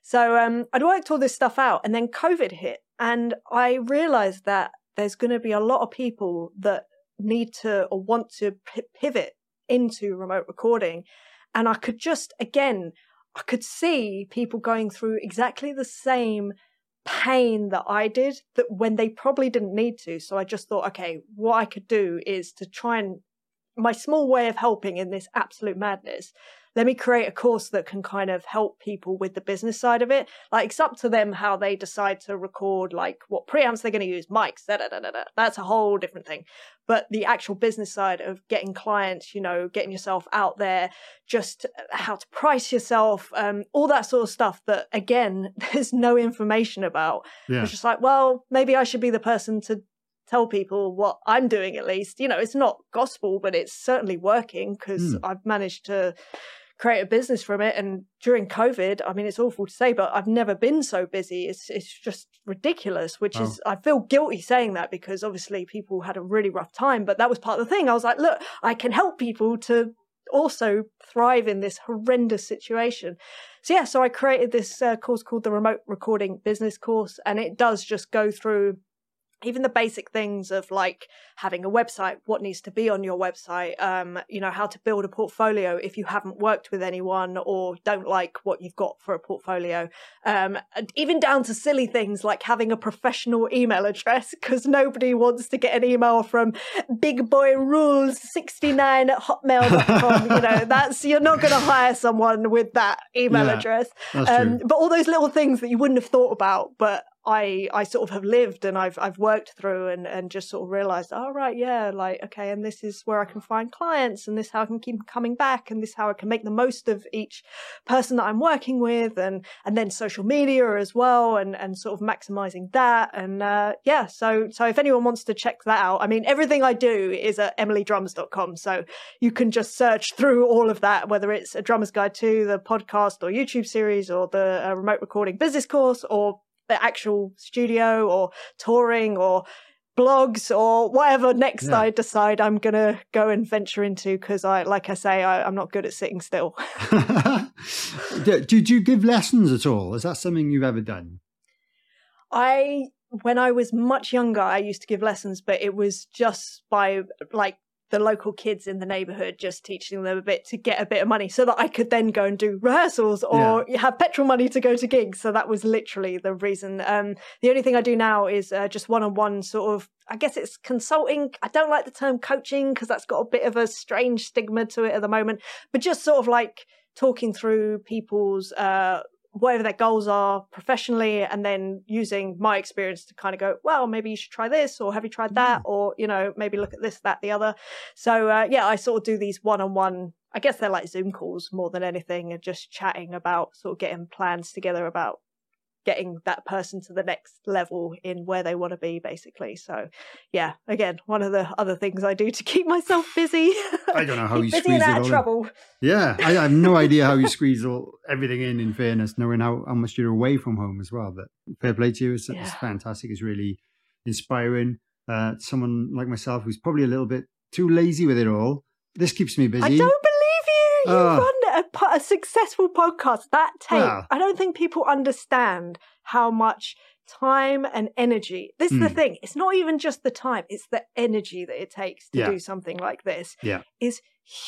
So um, I'd worked all this stuff out, and then COVID hit, and I realized that there's going to be a lot of people that need to or want to p- pivot into remote recording, and I could just again, I could see people going through exactly the same pain that I did that when they probably didn't need to. So I just thought, okay, what I could do is to try and my small way of helping in this absolute madness let me create a course that can kind of help people with the business side of it. Like it's up to them how they decide to record, like what preamps they're going to use, mics, da, da, da, da, da. That's a whole different thing. But the actual business side of getting clients, you know, getting yourself out there, just how to price yourself, um, all that sort of stuff that again, there's no information about. Yeah. It's just like, well, maybe I should be the person to tell people what I'm doing at least. You know, it's not gospel, but it's certainly working because mm. I've managed to create a business from it. And during COVID, I mean, it's awful to say, but I've never been so busy. It's it's just ridiculous. Which is, I feel guilty saying that because obviously people had a really rough time. But that was part of the thing. I was like, look, I can help people to also thrive in this horrendous situation. So yeah, so I created this uh, course called the Remote Recording Business Course, and it does just go through even the basic things of like having a website what needs to be on your website um, you know how to build a portfolio if you haven't worked with anyone or don't like what you've got for a portfolio um, even down to silly things like having a professional email address because nobody wants to get an email from big boy rules 69 at hotmail.com you know that's you're not going to hire someone with that email yeah, address. um, but all those little things that you wouldn't have thought about but I I sort of have lived and I've I've worked through and and just sort of realized, oh right, yeah, like okay, and this is where I can find clients and this how I can keep coming back and this how I can make the most of each person that I'm working with and and then social media as well and and sort of maximizing that. And uh, yeah, so so if anyone wants to check that out, I mean everything I do is at emilydrums.com, so you can just search through all of that, whether it's a drummer's guide to the podcast or YouTube series or the uh, remote recording business course or the actual studio or touring or blogs or whatever next yeah. I decide I'm gonna go and venture into because I like I say I, am not good at sitting still.
Did you give lessons at all? Is that something you've ever done?
I when I was much younger I used to give lessons but it was just by like the local kids in the neighborhood just teaching them a bit to get a bit of money so that I could then go and do rehearsals or yeah. have petrol money to go to gigs. So that was literally the reason. Um, the only thing I do now is uh, just one on one sort of, I guess it's consulting. I don't like the term coaching because that's got a bit of a strange stigma to it at the moment, but just sort of like talking through people's, uh, whatever their goals are professionally and then using my experience to kind of go well maybe you should try this or have you tried that? Or you know maybe look at this that the other. So uh, yeah i sort of do these one-on-one i guess they're like zoom calls more than anything and just chatting about sort of getting plans together about getting that person to the next level in where they want to be basically so yeah again one of the other things i do to keep myself busy
I don't know how you squeeze it
out
all
of
in. Yeah, I, I have no idea how you squeeze all everything in. In fairness, knowing how, how much you're away from home as well. But fair play to you. It's, it's fantastic. It's really inspiring. Uh, someone like myself who's probably a little bit too lazy with it all. This keeps me busy.
I don't believe you. You
Ah.
run a, a successful podcast. That tape,
Well.
I don't think people understand how much time and energy. This is the
Mm.
thing. It's not even just the time; it's the energy that it takes to
Yeah.
do something like this.
Yeah.
is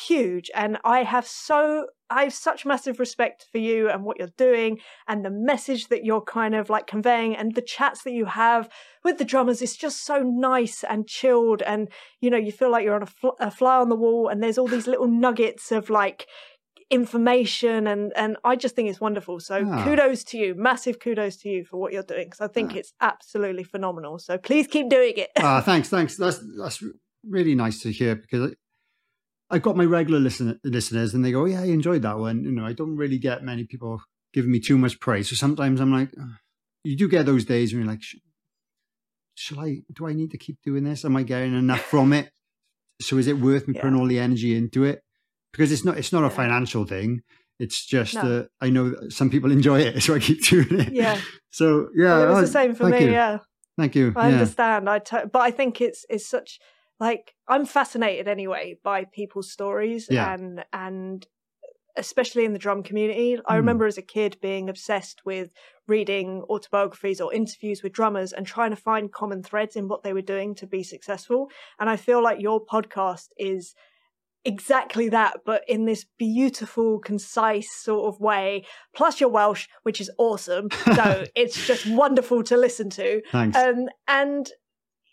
huge, and I have so I have such massive respect for you and what you're doing, and the message that you're kind of like conveying, and the chats that you have with the drummers. It's just so nice and chilled, and you know you feel like you're on a, fl- a fly on the wall, and there's all these little nuggets of like information and and I just think it's wonderful. So
Ah.
kudos to you, massive kudos to you for what you're doing because I think
Ah.
it's absolutely phenomenal. So please keep doing it.
Ah, thanks, thanks. That's that's really nice to hear because I, I've got my regular listen, listeners and they go, "Yeah, I enjoyed that one." You know, I don't really get many people giving me too much praise, so sometimes I'm like, "Ugh." you do get those days when you're like, "Sh- "Shall I? Do I need to keep doing this? Am I getting enough from it? So is it worth me putting all the energy into it? Because it's not it's not a financial thing. It's just
No.
that I know some people enjoy it, so I keep doing it.
Yeah,
So yeah,
well, it was
oh,
the same for me.
you.
Yeah,
Thank you.
I
yeah.
understand. I but I think it's it's such like I'm fascinated anyway by people's stories
Yeah.
and and especially in the drum community. I
Hmm.
remember as a kid being obsessed with reading autobiographies or interviews with drummers and trying to find common threads in what they were doing to be successful. And I feel like your podcast is exactly that, but in this beautiful, concise sort of way. Plus, you're Welsh, which is awesome. So it's just wonderful to listen to.
Thanks.
Um, and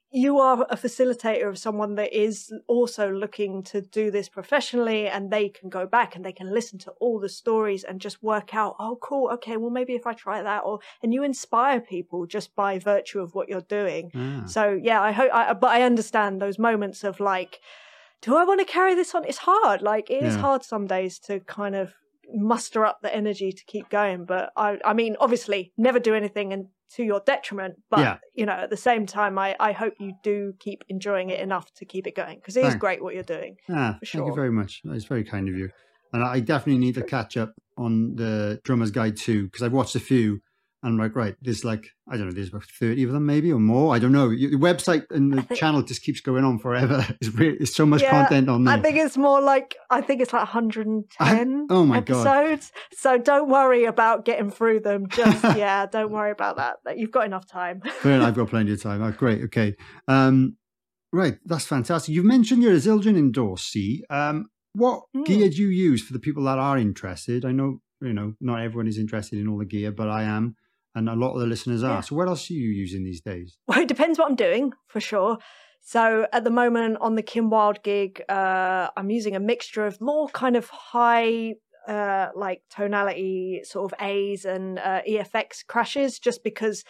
you are a facilitator of someone that is also looking to do this professionally and they can go back and they can listen to all the stories and just work out oh cool okay well maybe if i try that or and you inspire people just by virtue of what you're doing
Ah.
so yeah i hope I, but i understand those moments of like do i want to carry this on it's hard like it is
Yeah.
hard some days to kind of muster up the energy to keep going but i i mean obviously never do anything and to your detriment but
Yeah.
you know at the same time i i hope you do keep enjoying it enough to keep it going because it is
Thanks.
great what you're doing
Ah,
for
Thank you very much. It's very kind of you. And I definitely need to catch up on the Drummer's Guide too, because I've watched a few I'm like, right, there's like, I don't know, there's about 30 of them maybe or more. I don't know. The website and the
think-
channel just keeps going on forever. It's, really, it's so much
Yeah,
content on there.
I think it's more like I think it's like 110
oh my God.
episodes. So don't worry about getting through them. Just yeah, don't worry about that. You've got enough time.
I've got plenty of time. Oh, great. Okay. Um, right. That's fantastic. You've mentioned you're a Zildjian endorsee. Um, what
Mm.
gear do you use for the people that are interested? I know, you know, not everyone is interested in all the gear, but I am. And a lot of the listeners are.
Yeah.
So what else are you using these days?
Well, it depends what I'm doing for sure. So at the moment on the Kim Wilde gig, uh, I'm using a mixture of more kind of high, uh, like tonality sort of A's and uh, EFX crashes, just because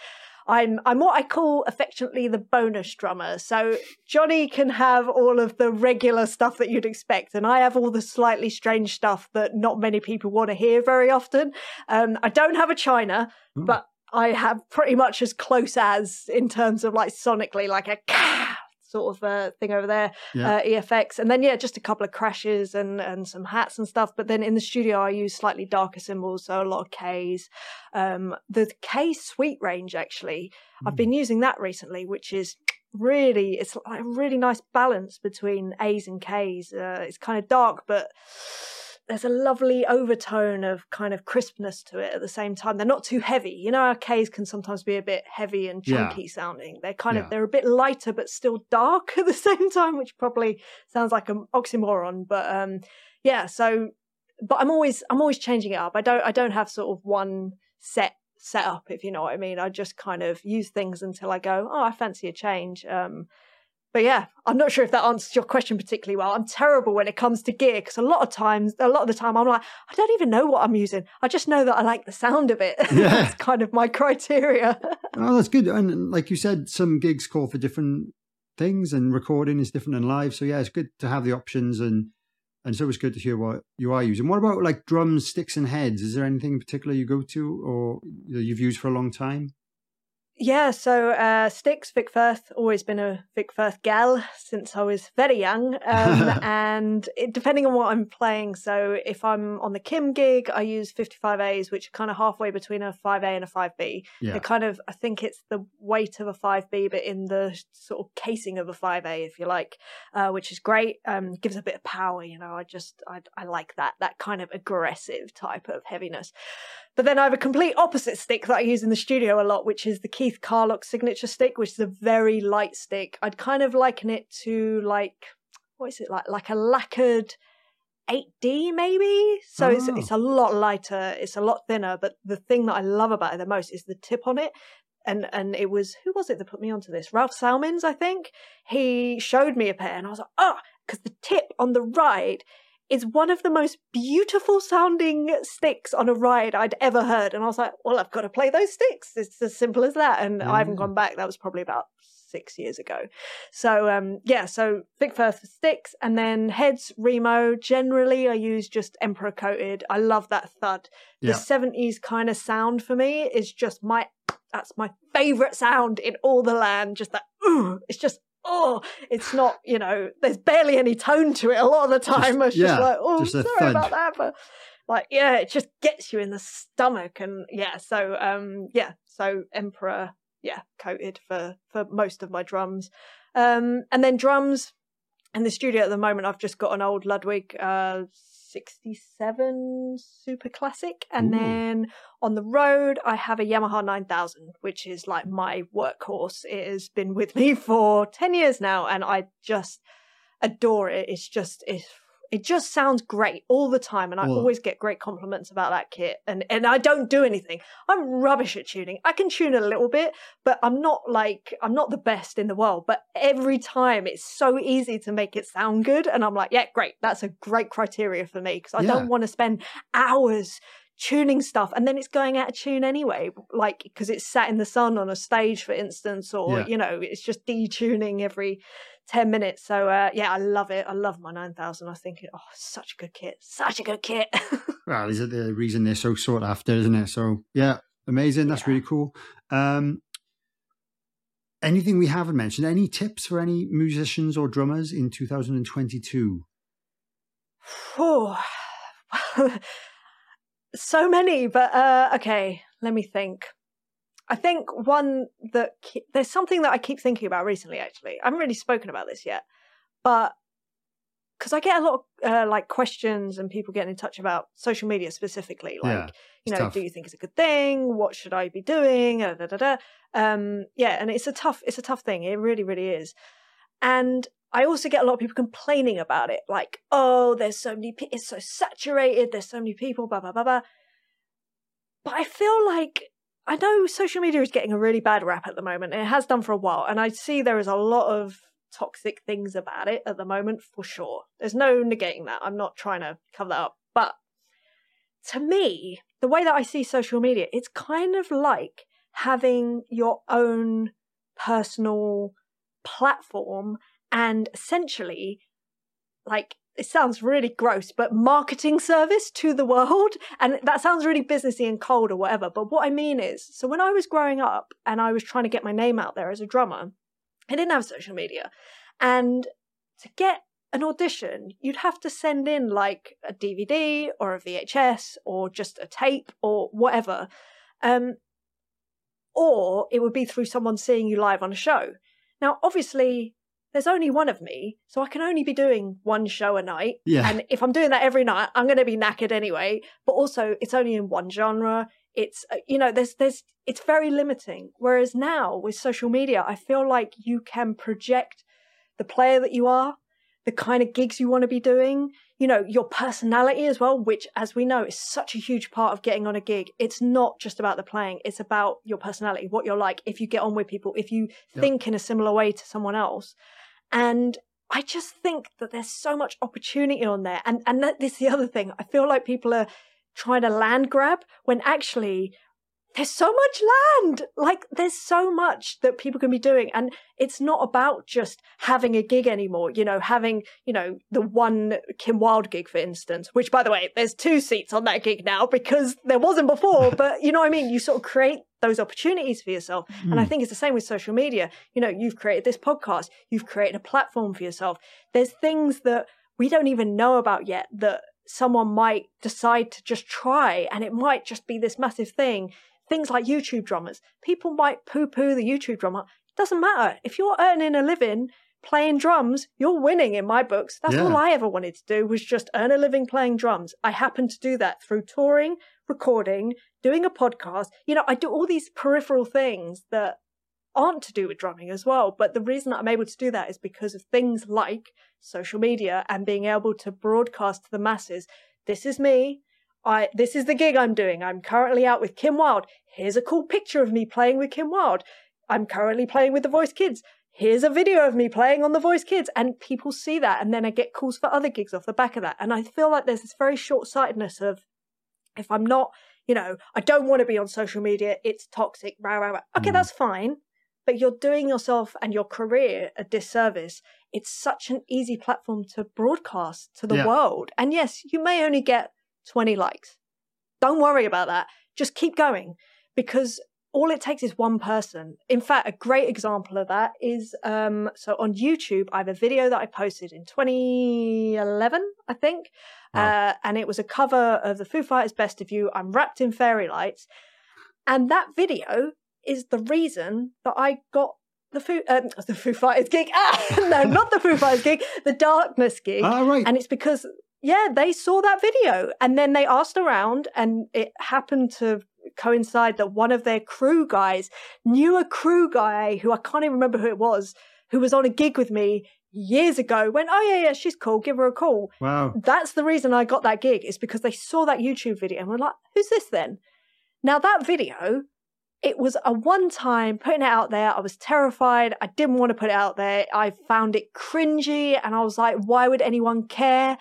I'm I'm what I call affectionately the bonus drummer. So Johnny can have all of the regular stuff that you'd expect, and I have all the slightly strange stuff that not many people want to hear very often. Um, I don't have a China,
Hmm.
but I have pretty much as close as in terms of like sonically, like a sort of uh, thing over there,
Yeah.
uh, EFX, and then yeah, just a couple of crashes and and some hats and stuff. But then in the studio, I use slightly darker cymbals, so a lot of Ks. Um, the K Sweet range actually, I've
Mm.
been using that recently, which is really it's like a really nice balance between A's and K's. Uh, it's kind of dark, but there's a lovely overtone of kind of crispness to it at the same time. They're not too heavy. You know, our K's can sometimes be a bit heavy and
Yeah.
chunky sounding. They're kind
Yeah.
of they're a bit lighter but still dark at the same time, which probably sounds like an oxymoron. But um, yeah, so but I'm always I'm always changing it up. I don't I don't have sort of one set setup, if you know what I mean. I just kind of use things until I go, oh, I fancy a change. Um, but yeah, I'm not sure if that answers your question particularly well. I'm terrible when it comes to gear because a lot of times, a lot of the time, I'm like, I don't even know what I'm using. I just know that I like the sound of it.
Yeah.
that's kind of my criteria.
Oh, that's good. And like you said, some gigs call for different things, and recording is different than live. So yeah, it's good to have the options, and and so it's good to hear what you are using. What about like drums, sticks, and heads? Is there anything in particular you go to, or you've used for a long time?
Yeah, so uh, Sticks, Vic Firth, always been a Vic Firth gal since I was very young. Um, and it, depending on what I'm playing, so if I'm on the Kim gig, I use 55As, which are kind of halfway between a 5A and a 5B.
Yeah.
They're kind of, I think it's the weight of a 5B, but in the sort of casing of a 5A, if you like, uh, which is great. Um, gives a bit of power, you know. I just, I, I like that, that kind of aggressive type of heaviness. But then I have a complete opposite stick that I use in the studio a lot, which is the Keith Carlock signature stick, which is a very light stick. I'd kind of liken it to like what is it like? Like a lacquered 8D maybe. So it's
Oh.
it's a lot lighter, it's a lot thinner. But the thing that I love about it the most is the tip on it. And and it was who was it that put me onto this? Ralph Salmins, I think. He showed me a pair, and I was like, oh, because the tip on the ride is one of the most beautiful sounding sticks on a ride I'd ever heard. And I was like, well, I've got to play those sticks. It's as simple as that. And I haven't gone back. That was probably about six years ago. So um yeah, so Vic Firth for sticks and then heads Remo. Generally I use just Emperor coated. I love that thud. The 70s kind of sound for me is just my that's my favourite sound in all the land. Just that ooh, it's just oh, it's not, you know, there's barely any tone to it a lot of the time. it's
yeah,
just like, oh,
just
sorry
thud.
about that, but like, yeah, it just gets you in the stomach, and yeah, so um, yeah, so Emperor, yeah, coated for for most of my drums, um, and then drums in the studio at the moment. I've just got an old Ludwig. Uh, 67 super classic and
Ooh.
then on the road i have a yamaha 9000 which is like my workhorse it has been with me for 10 years now and i just adore it it's just it, it just sounds great all the time and i
Well-
always get great compliments about that kit and and i don't do anything i'm rubbish at tuning i can tune a little bit but i'm not like i'm not the best in the world but every time it's so easy to make it sound good and i'm like yeah great that's a great criteria for me because i
Yeah.
don't want to spend hours tuning stuff and then it's going out of tune anyway like because it's sat in the sun on a stage for instance or
Yeah.
you know it's just detuning every 10 minutes so uh yeah i love it i love my 9000 i think it, oh such a good kit such a good kit
Well, is it the reason they're so sought after, isn't it? So yeah, amazing. That's
Yeah.
really cool. Um, anything we haven't mentioned? Any tips for any musicians or drummers in 2022?
Oh, so many, but uh, okay, let me think. I think one that ke- there's something that I keep thinking about recently. Actually, I haven't really spoken about this yet, but because I get a lot of uh, like questions and people getting in touch about social media specifically, like
Yeah,
you know,
tough.
do you think it's a good thing? What should I be doing? Uh, da, da, da. Um, yeah, and it's a tough, it's a tough thing. It really, really is. And I also get a lot of people complaining about it, like, oh, there's so many, pe- it's so saturated. There's so many people, blah blah blah blah. But I feel like I know social media is getting a really bad rap at the moment, it has done for a while. And I see there is a lot of toxic things about it at the moment, for sure. There's no negating that. I'm not trying to cover that up, but to me, the way that I see social media, it's kind of like having your own personal platform and essentially like it sounds really gross, but marketing service to the world. And that sounds really businessy and cold or whatever. But what I mean is, so when I was growing up and I was trying to get my name out there as a drummer, I didn't have social media. And to get an audition, you'd have to send in like a DVD or a VHS or just a tape or whatever. Um, or it would be through someone seeing you live on a show. Now, obviously, there's only one of me, so I can only be doing one show a night.
Yeah.
And if I'm doing that every night, I'm going to be knackered anyway. But also, it's only in one genre. It's uh, you know, there's there's it's very limiting. Whereas now with social media, I feel like you can project the player that you are, the kind of gigs you want to be doing, you know, your personality as well, which, as we know, is such a huge part of getting on a gig. It's not just about the playing, it's about your personality, what you're like, if you get on with people, if you
Yep.
think in a similar way to someone else. And I just think that there's so much opportunity on there. And and that, this is the other thing. I feel like people are trying to land grab when actually there's so much land. Like there's so much that people can be doing. And it's not about just having a gig anymore, you know, having, you know, the one Kim Wilde gig, for instance, which by the way, there's two seats on that gig now because there wasn't before. but you know what I mean? You sort of create those opportunities for yourself. Mm. And I hmm. think it's the same with social media. You know, you've created this podcast, you've created a platform for yourself. There's things that we don't even know about yet that someone might decide to just try and it might just be this massive thing things like YouTube drummers. People might poo poo the YouTube drummer. It doesn't matter. If you're earning a living playing drums, you're winning in my books. That's yeah. all I ever wanted to do was just earn a living playing drums. I happen to do that through touring, recording, doing a podcast. You know, I do all these peripheral things that aren't to do with drumming as well. But the reason I'm able to do that is because of things like social media and being able to broadcast to the masses. This is me. I this is the gig I'm doing. I'm currently out with Kim Wilde. Here's a cool picture of me playing with Kim Wilde. I'm currently playing with the Voice Kids. Here's a video of me playing on the Voice Kids. And people see that and then I get calls for other gigs off the back of that. And I feel like there's this very short sightedness of if I'm not, you know, I don't want to be on social media, it's toxic, rah, rah, rah. Okay, mm. that's fine. But you're doing yourself and your career a disservice. It's such an easy platform to broadcast to the yeah. world. And yes, you may only get 20 likes. Don't worry about that. Just keep going because all it takes is one person. In fact, a great example of that is um, so on YouTube, I have a video that I posted in 2011, I think, wow. uh, and it was a cover of the Foo Fighters' Best of You. I'm wrapped in fairy lights, and that video is the reason that I got the Foo um, the Foo Fighters gig. Ah, no, not the Foo Fighters gig, the Darkness gig.
Ah, right.
And it's because yeah, they saw that video and then they asked around, and it happened to coincide that one of their crew guys knew a crew guy who I can't even remember who it was, who was on a gig with me years ago. Went, oh yeah, yeah, she's cool. Give her a call.
Wow,
that's the reason I got that gig is because they saw that YouTube video and were like, who's this then? Now that video it was a one time putting it out there. I was terrified. I didn't want to put it out there. I found it cringy and I was like, why would anyone care?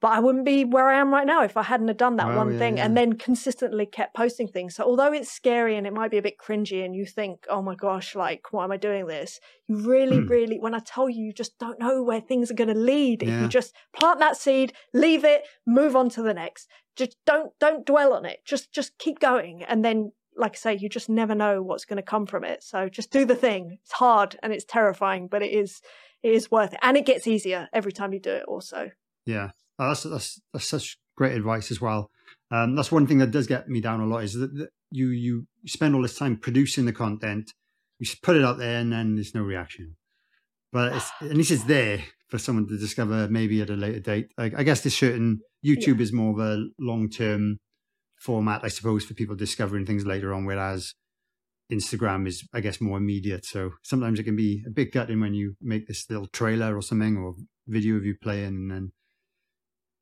But I wouldn't be where I am right now if I hadn't have done that one yeah, thing yeah. and then consistently kept posting things. So although it's scary and it might be a bit cringy and you think, oh my gosh, like, why am I doing this? You really, mm. really, when I tell you, you just don't know where things are going to lead. Yeah. If you just plant that seed, leave it, move on to the next. Just don't, don't dwell on it. Just, just keep going. And then, like I say, you just never know what's going to come from it. So just do the thing. It's hard and it's terrifying, but it is, it is worth it. And it gets easier every time you do it also.
Yeah. Oh, that's, that's that's such great advice as well. Um, that's one thing that does get me down a lot is that, that you you spend all this time producing the content, you put it out there, and then there's no reaction. But it's, at least it's there for someone to discover maybe at a later date. Like, I guess this certain YouTube yeah. is more of a long term format, I suppose, for people discovering things later on, whereas Instagram is, I guess, more immediate. So sometimes it can be a bit gutting when you make this little trailer or something or video of you playing and then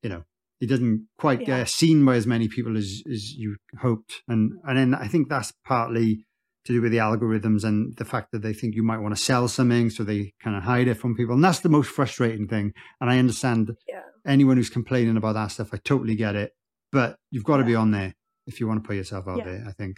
you know it doesn't quite yeah. get seen by as many people as as you hoped. And and then i think that's partly to do with the algorithms and the fact that they think you might want to sell something so they kind of hide it from people. And that's the most frustrating thing. And i understand
yeah.
anyone who's complaining about that stuff i totally get it. But you've got to be on there if you want to put yourself out there i think.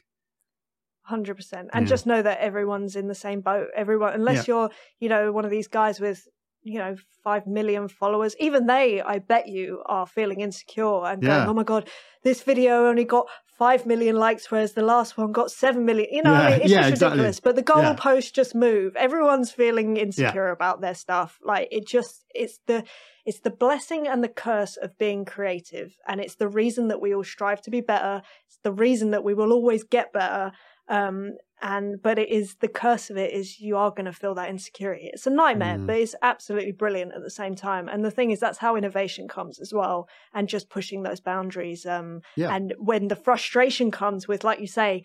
100% and just know that everyone's in the same boat. Everyone unless you're you know one of these guys with you know, five million followers, even they, I bet you, are feeling insecure and yeah. going, oh my God, this video only got five million likes, whereas the last one got seven million. You know, yeah, I mean, it's yeah, just ridiculous. Exactly. But the goalposts just move. Everyone's feeling insecure about their stuff. Like it just, it's the, it's the blessing and the curse of being creative. And it's the reason that we all strive to be better. It's the reason that we will always get better. Um, and but it is the curse of it is you are going to feel that insecurity it's a nightmare mm. but it's absolutely brilliant at the same time and the thing is that's how innovation comes as well and just pushing those boundaries um yeah. and when the frustration comes with like you say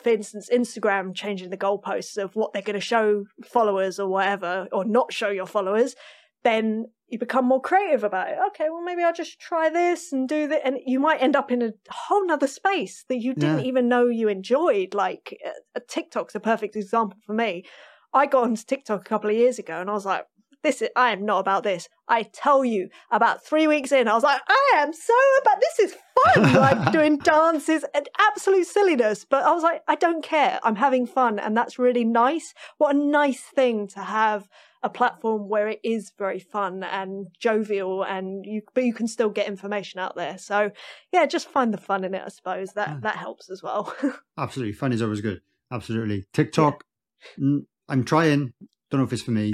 for instance instagram changing the goalposts of what they're going to show followers or whatever or not show your followers then you become more creative about it. Okay, well, maybe I'll just try this and do that. And you might end up in a whole nother space that you didn't yeah. even know you enjoyed. Like uh, TikTok's a perfect example for me. I got onto TikTok a couple of years ago and I was like, this is, I am not about this. I tell you, about three weeks in, I was like, I am so about this is fun, like doing dances and absolute silliness. But I was like, I don't care. I'm having fun, and that's really nice. What a nice thing to have a platform where it is very fun and jovial, and you but you can still get information out there. So yeah, just find the fun in it. I suppose that
Yeah.
that helps as well.
Absolutely. Fun is always good. Absolutely. TikTok, mm, I'm trying. Don't know if it's for me.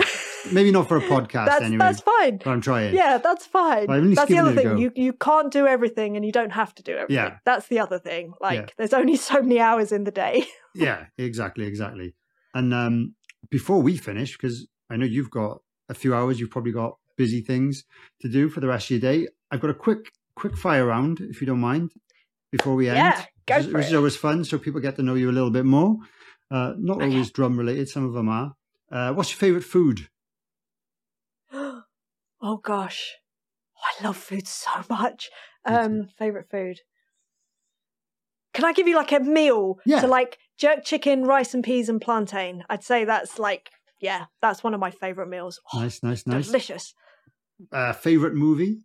Maybe not for a podcast
that's
anyway.
that's fine.
But I'm trying.
Yeah, that's fine. That's the other thing. You you can't do everything, and you don't have to do everything.
Yeah.
That's the other thing. Like,
Yeah.
there's only so many hours in the day.
Yeah, exactly, exactly. And um, before we finish, because I know you've got a few hours, you've probably got busy things to do for the rest of your day. I've got a quick, quick fire round, if you don't mind, before we end.
Yeah, go
which, is-
for
which
it.
is always fun, so people get to know you a little bit more. Uh, not
Okay.
always drum related, some of them are. Uh, what's your favorite food?
oh gosh, I love food so much. Um, favorite food. Can I give you like a meal?
Yeah.
So like jerk chicken, rice and peas, and plantain. I'd say that's like yeah, that's one of my favorite meals. Oh,
Nice, nice, nice.
Delicious.
Uh, favorite movie?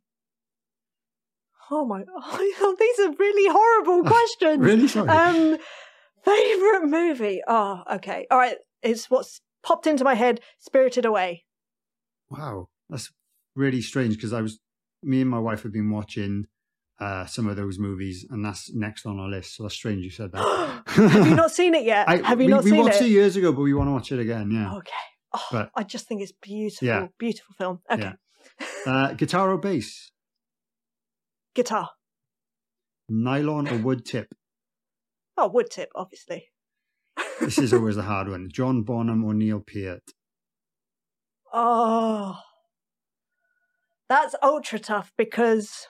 Oh my! Oh, these are really horrible questions.
Really? Sorry.
Um, favorite movie? Oh, okay. All right. It's what's popped into my head. Spirited Away.
Wow, that's really strange because I was, me and my wife have been watching uh, some of those movies, and that's next on our list. So that's strange you said that.
Have you not seen it yet?
I,
Have you
we,
not
we
seen it?
We watched
it?
it years ago, but we want to watch it again. Yeah.
Okay. Oh,
But-
I just think it's beautiful.
Yeah.
Beautiful film. Okay.
Yeah. Uh, guitar or bass?
Guitar.
Nylon or wood tip?
Oh, wood tip, obviously.
This is always the hard one. John Bonham or Neil Peart?
Oh, that's ultra tough because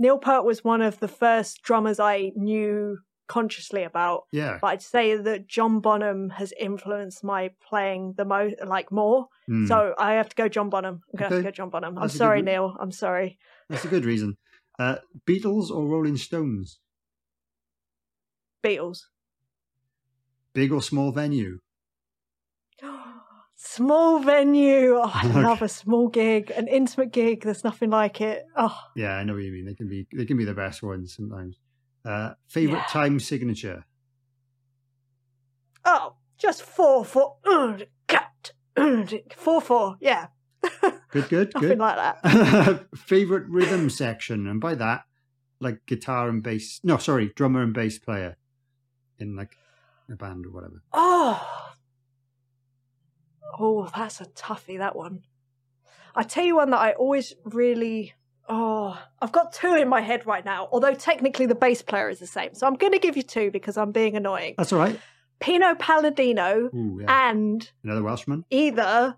Neil Peart was one of the first drummers I knew consciously about.
Yeah.
But I'd say that John Bonham has influenced my playing the most, like more.
Hmm,
So I have to go John Bonham. I'm gonna have to go John Bonham. I'm
That's
sorry,
re-
Neil. I'm sorry.
That's a good reason. Uh, Beatles or Rolling Stones?
Beatles.
Big or small venue?
Small venue. Oh, I
Okay.
love a small gig, an intimate gig. There's nothing like it. Oh,
Yeah, I know what you mean. They can be they can be the best ones sometimes. Uh, favorite
Yeah.
time signature?
oh, just four four. cut. Four four. Yeah.
Good, good,
Nothing
good.
like that.
favorite rhythm section, and by that, like guitar and bass. No, sorry, drummer and bass player in like a band or whatever.
Oh. Oh, that's a toughie, that one. I tell you one that I always really. Oh, I've got two in my head right now, although technically the bass player is the same. So I'm going to give you two because I'm being annoying.
That's all right.
Pino Palladino
Ooh, yeah.
and
Another Welshman.
either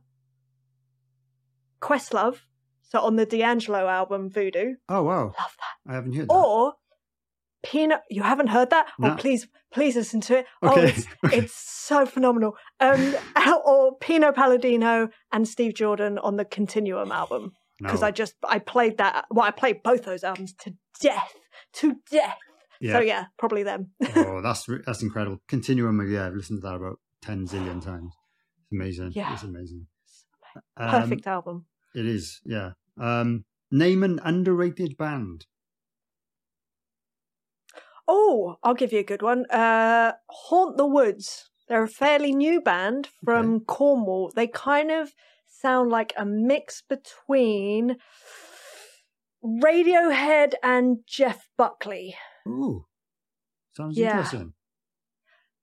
Questlove, so on the D'Angelo album Voodoo,
Oh wow,
love that,
I haven't heard that.
or Pino. You haven't heard that?
No.
Oh, please, please listen to it. Oh, it's, it's so phenomenal. Um, or Pino Palladino and Steve Jordan on the Continuum album because
No.
I just I played that. Well, I played both those albums to death, to death.
yeah.
So yeah, probably them.
oh, that's that's incredible. Continuum, yeah, I've listened to that about ten zillion times. It's amazing.
Yeah.
it's amazing. Um,
Perfect album.
It is, yeah. Um, name an underrated band.
Oh, I'll give you a good one. Uh, Haunt the Woods. They're a fairly new band from Cornwall. They kind of sound like a mix between Radiohead and Jeff Buckley.
Ooh, sounds
Yeah.
interesting.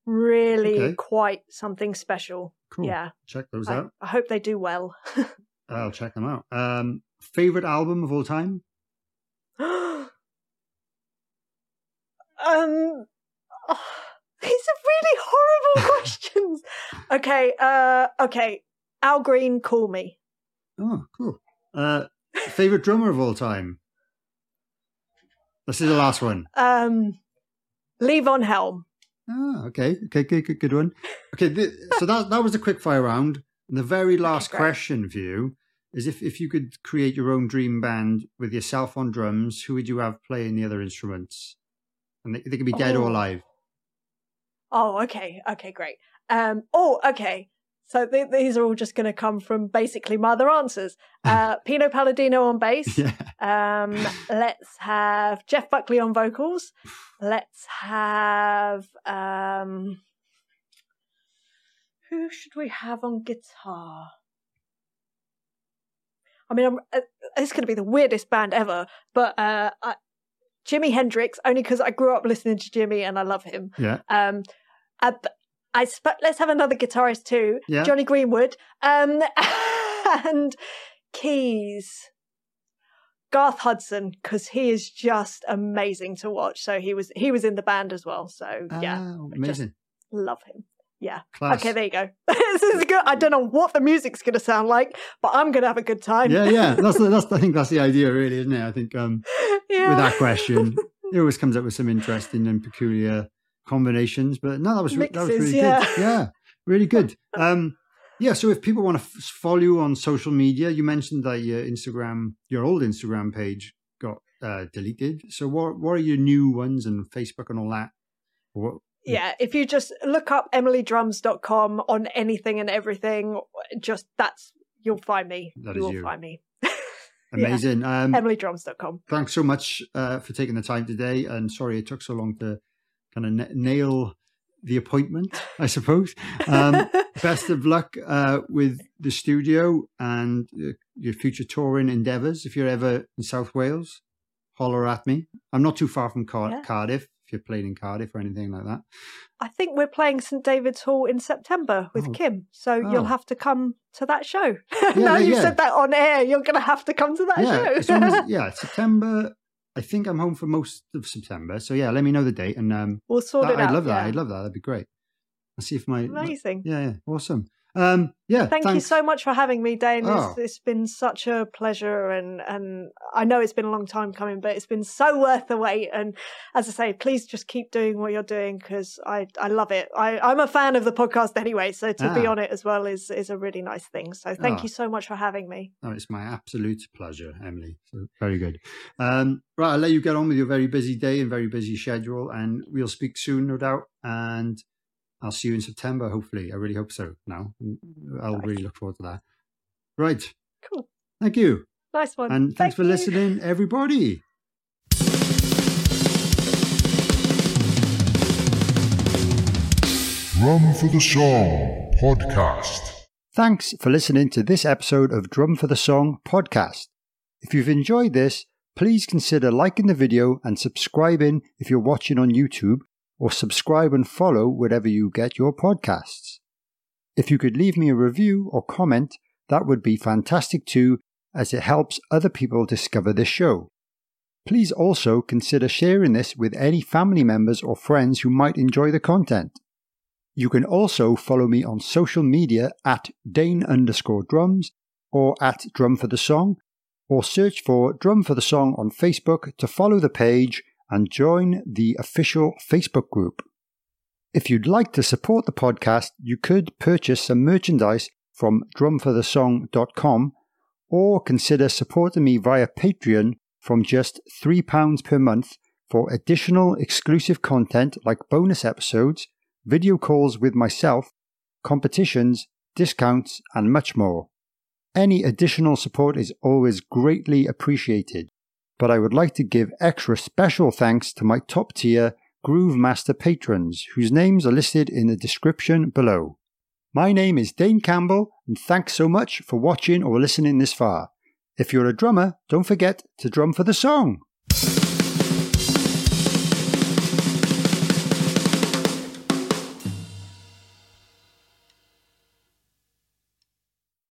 Really
Okay.
quite something special.
Cool.
Yeah.
check those
I,
out.
I hope they do well.
I'll check them out. Um, favorite album of all time?
um, oh, these are really horrible questions. Okay, uh, okay. Al Green, call me.
Oh, cool. Uh, favorite drummer of all time? This is the last one.
Um, Levon Helm.
Ah, okay, okay, good, good, good one. Okay, th- so that that was a quick fire round. And the very last question for you is: if if you could create your own dream band with yourself on drums, who would you have playing the other instruments? And they, they could be dead or
Oh.
alive.
Oh, okay, okay, great. Um, oh, okay. So th- these are all just going to come from basically my other answers. Uh, Pino Palladino on bass.
Yeah.
Um, let's have Jeff Buckley on vocals. Let's have um, who should we have on guitar? I mean, I'm, uh, it's going to be the weirdest band ever, but uh, I, Jimi Hendrix, only because I grew up listening to Jimi and I love him.
Yeah.
Um, I, I sp- let's have another guitarist too,
Yeah.
Jonny Greenwood, um, and keys. Garth Hudson, because he is just amazing to watch. So he was he was in the band as well. So yeah,
Ah,
just
amazing.
love him. Yeah.
Class.
Okay, there you go. this is good. I don't know what the music's going to sound like, but I'm going to have a good time.
yeah, yeah. That's the, that's I think that's the idea, really, isn't it? I think um,
yeah.
with that question, it always comes up with some interesting and peculiar combinations. But no, that was re- that was really
yeah.
good. Yeah, really good. Um, yeah. So if people want to f- follow you on social media, you mentioned that your Instagram, your old Instagram page, got uh, deleted. So what what are your new ones and Facebook and all that? What,
yeah, if you just look up emilydrums.com on anything and everything, just that's you'll find me.
That
you
is
will
you.
find me.
amazing. Um,
emilydrums.com.
thanks so much uh, for taking the time today. And sorry it took so long to kind of n- nail the appointment, I suppose. Um, best of luck uh, with the studio and uh, your future touring endeavours. If you're ever in South Wales, holler at me. I'm not too far from Car-
Yeah.
Cardiff. If you're playing in Cardiff or anything like that,
I think we're playing St David's Hall in September with
Oh.
Kim, so
Oh.
you'll have to come to that show.
Yeah,
now you've
yeah.
said that on air, you're going to have to come to that show.
as as, yeah, September. I think I'm home for most of September. So yeah, let me know the date, and um,
we'll sort
that-
it out.
I'd love that. I'd love that. That'd be great. I'll see if my, my
Amazing.
yeah, yeah, awesome. Um, yeah,
Thank you so much for having me, Dane.
Oh.
It's, it's been such a pleasure, and and I know it's been a long time coming, but it's been so worth the wait. And as I say, please just keep doing what you're doing because I I love it. I I'm a fan of the podcast anyway, so to be
Ah.
on it as well is is a really nice thing. So thank
Ah.
you so much for having me.
Oh, it's my absolute pleasure, Emily. So very good. Um, right, I'll let you get on with your very busy day and very busy schedule, and we'll speak soon, no doubt. And I'll see you in September, hopefully. I really hope so. Now, mm, mm, I'll
Nice.
really look forward to that. Right.
Cool.
Thank you,
Nice one.
and thanks
Thank
for
you.
listening, everybody.
Drum for the Song podcast.
Thanks for listening to this episode of Drum for the Song podcast. If you've enjoyed this, please consider liking the video and subscribing if you're watching on YouTube, or subscribe and follow wherever you get your podcasts. If you could leave me a review or comment, that would be fantastic too, as it helps other people discover this show. Please also consider sharing this with any family members or friends who might enjoy the content. You can also follow me on social media at Dane underscore drums or at Drum for the Song, or search for Drum for the Song on Facebook to follow the page and join the official Facebook group. If you'd like to support the podcast, you could purchase some merchandise from drumforthesong.com or consider supporting me via Patreon from just £3 per month for additional exclusive content like bonus episodes, video calls with myself, competitions, discounts, and much more. Any additional support is always greatly appreciated, but I would like to give extra special thanks to my top tier Groove Master patrons, whose names are listed in the description below. My name is Dane Campbell, and thanks so much for watching or listening this far. If you're a drummer, don't forget to drum for the song.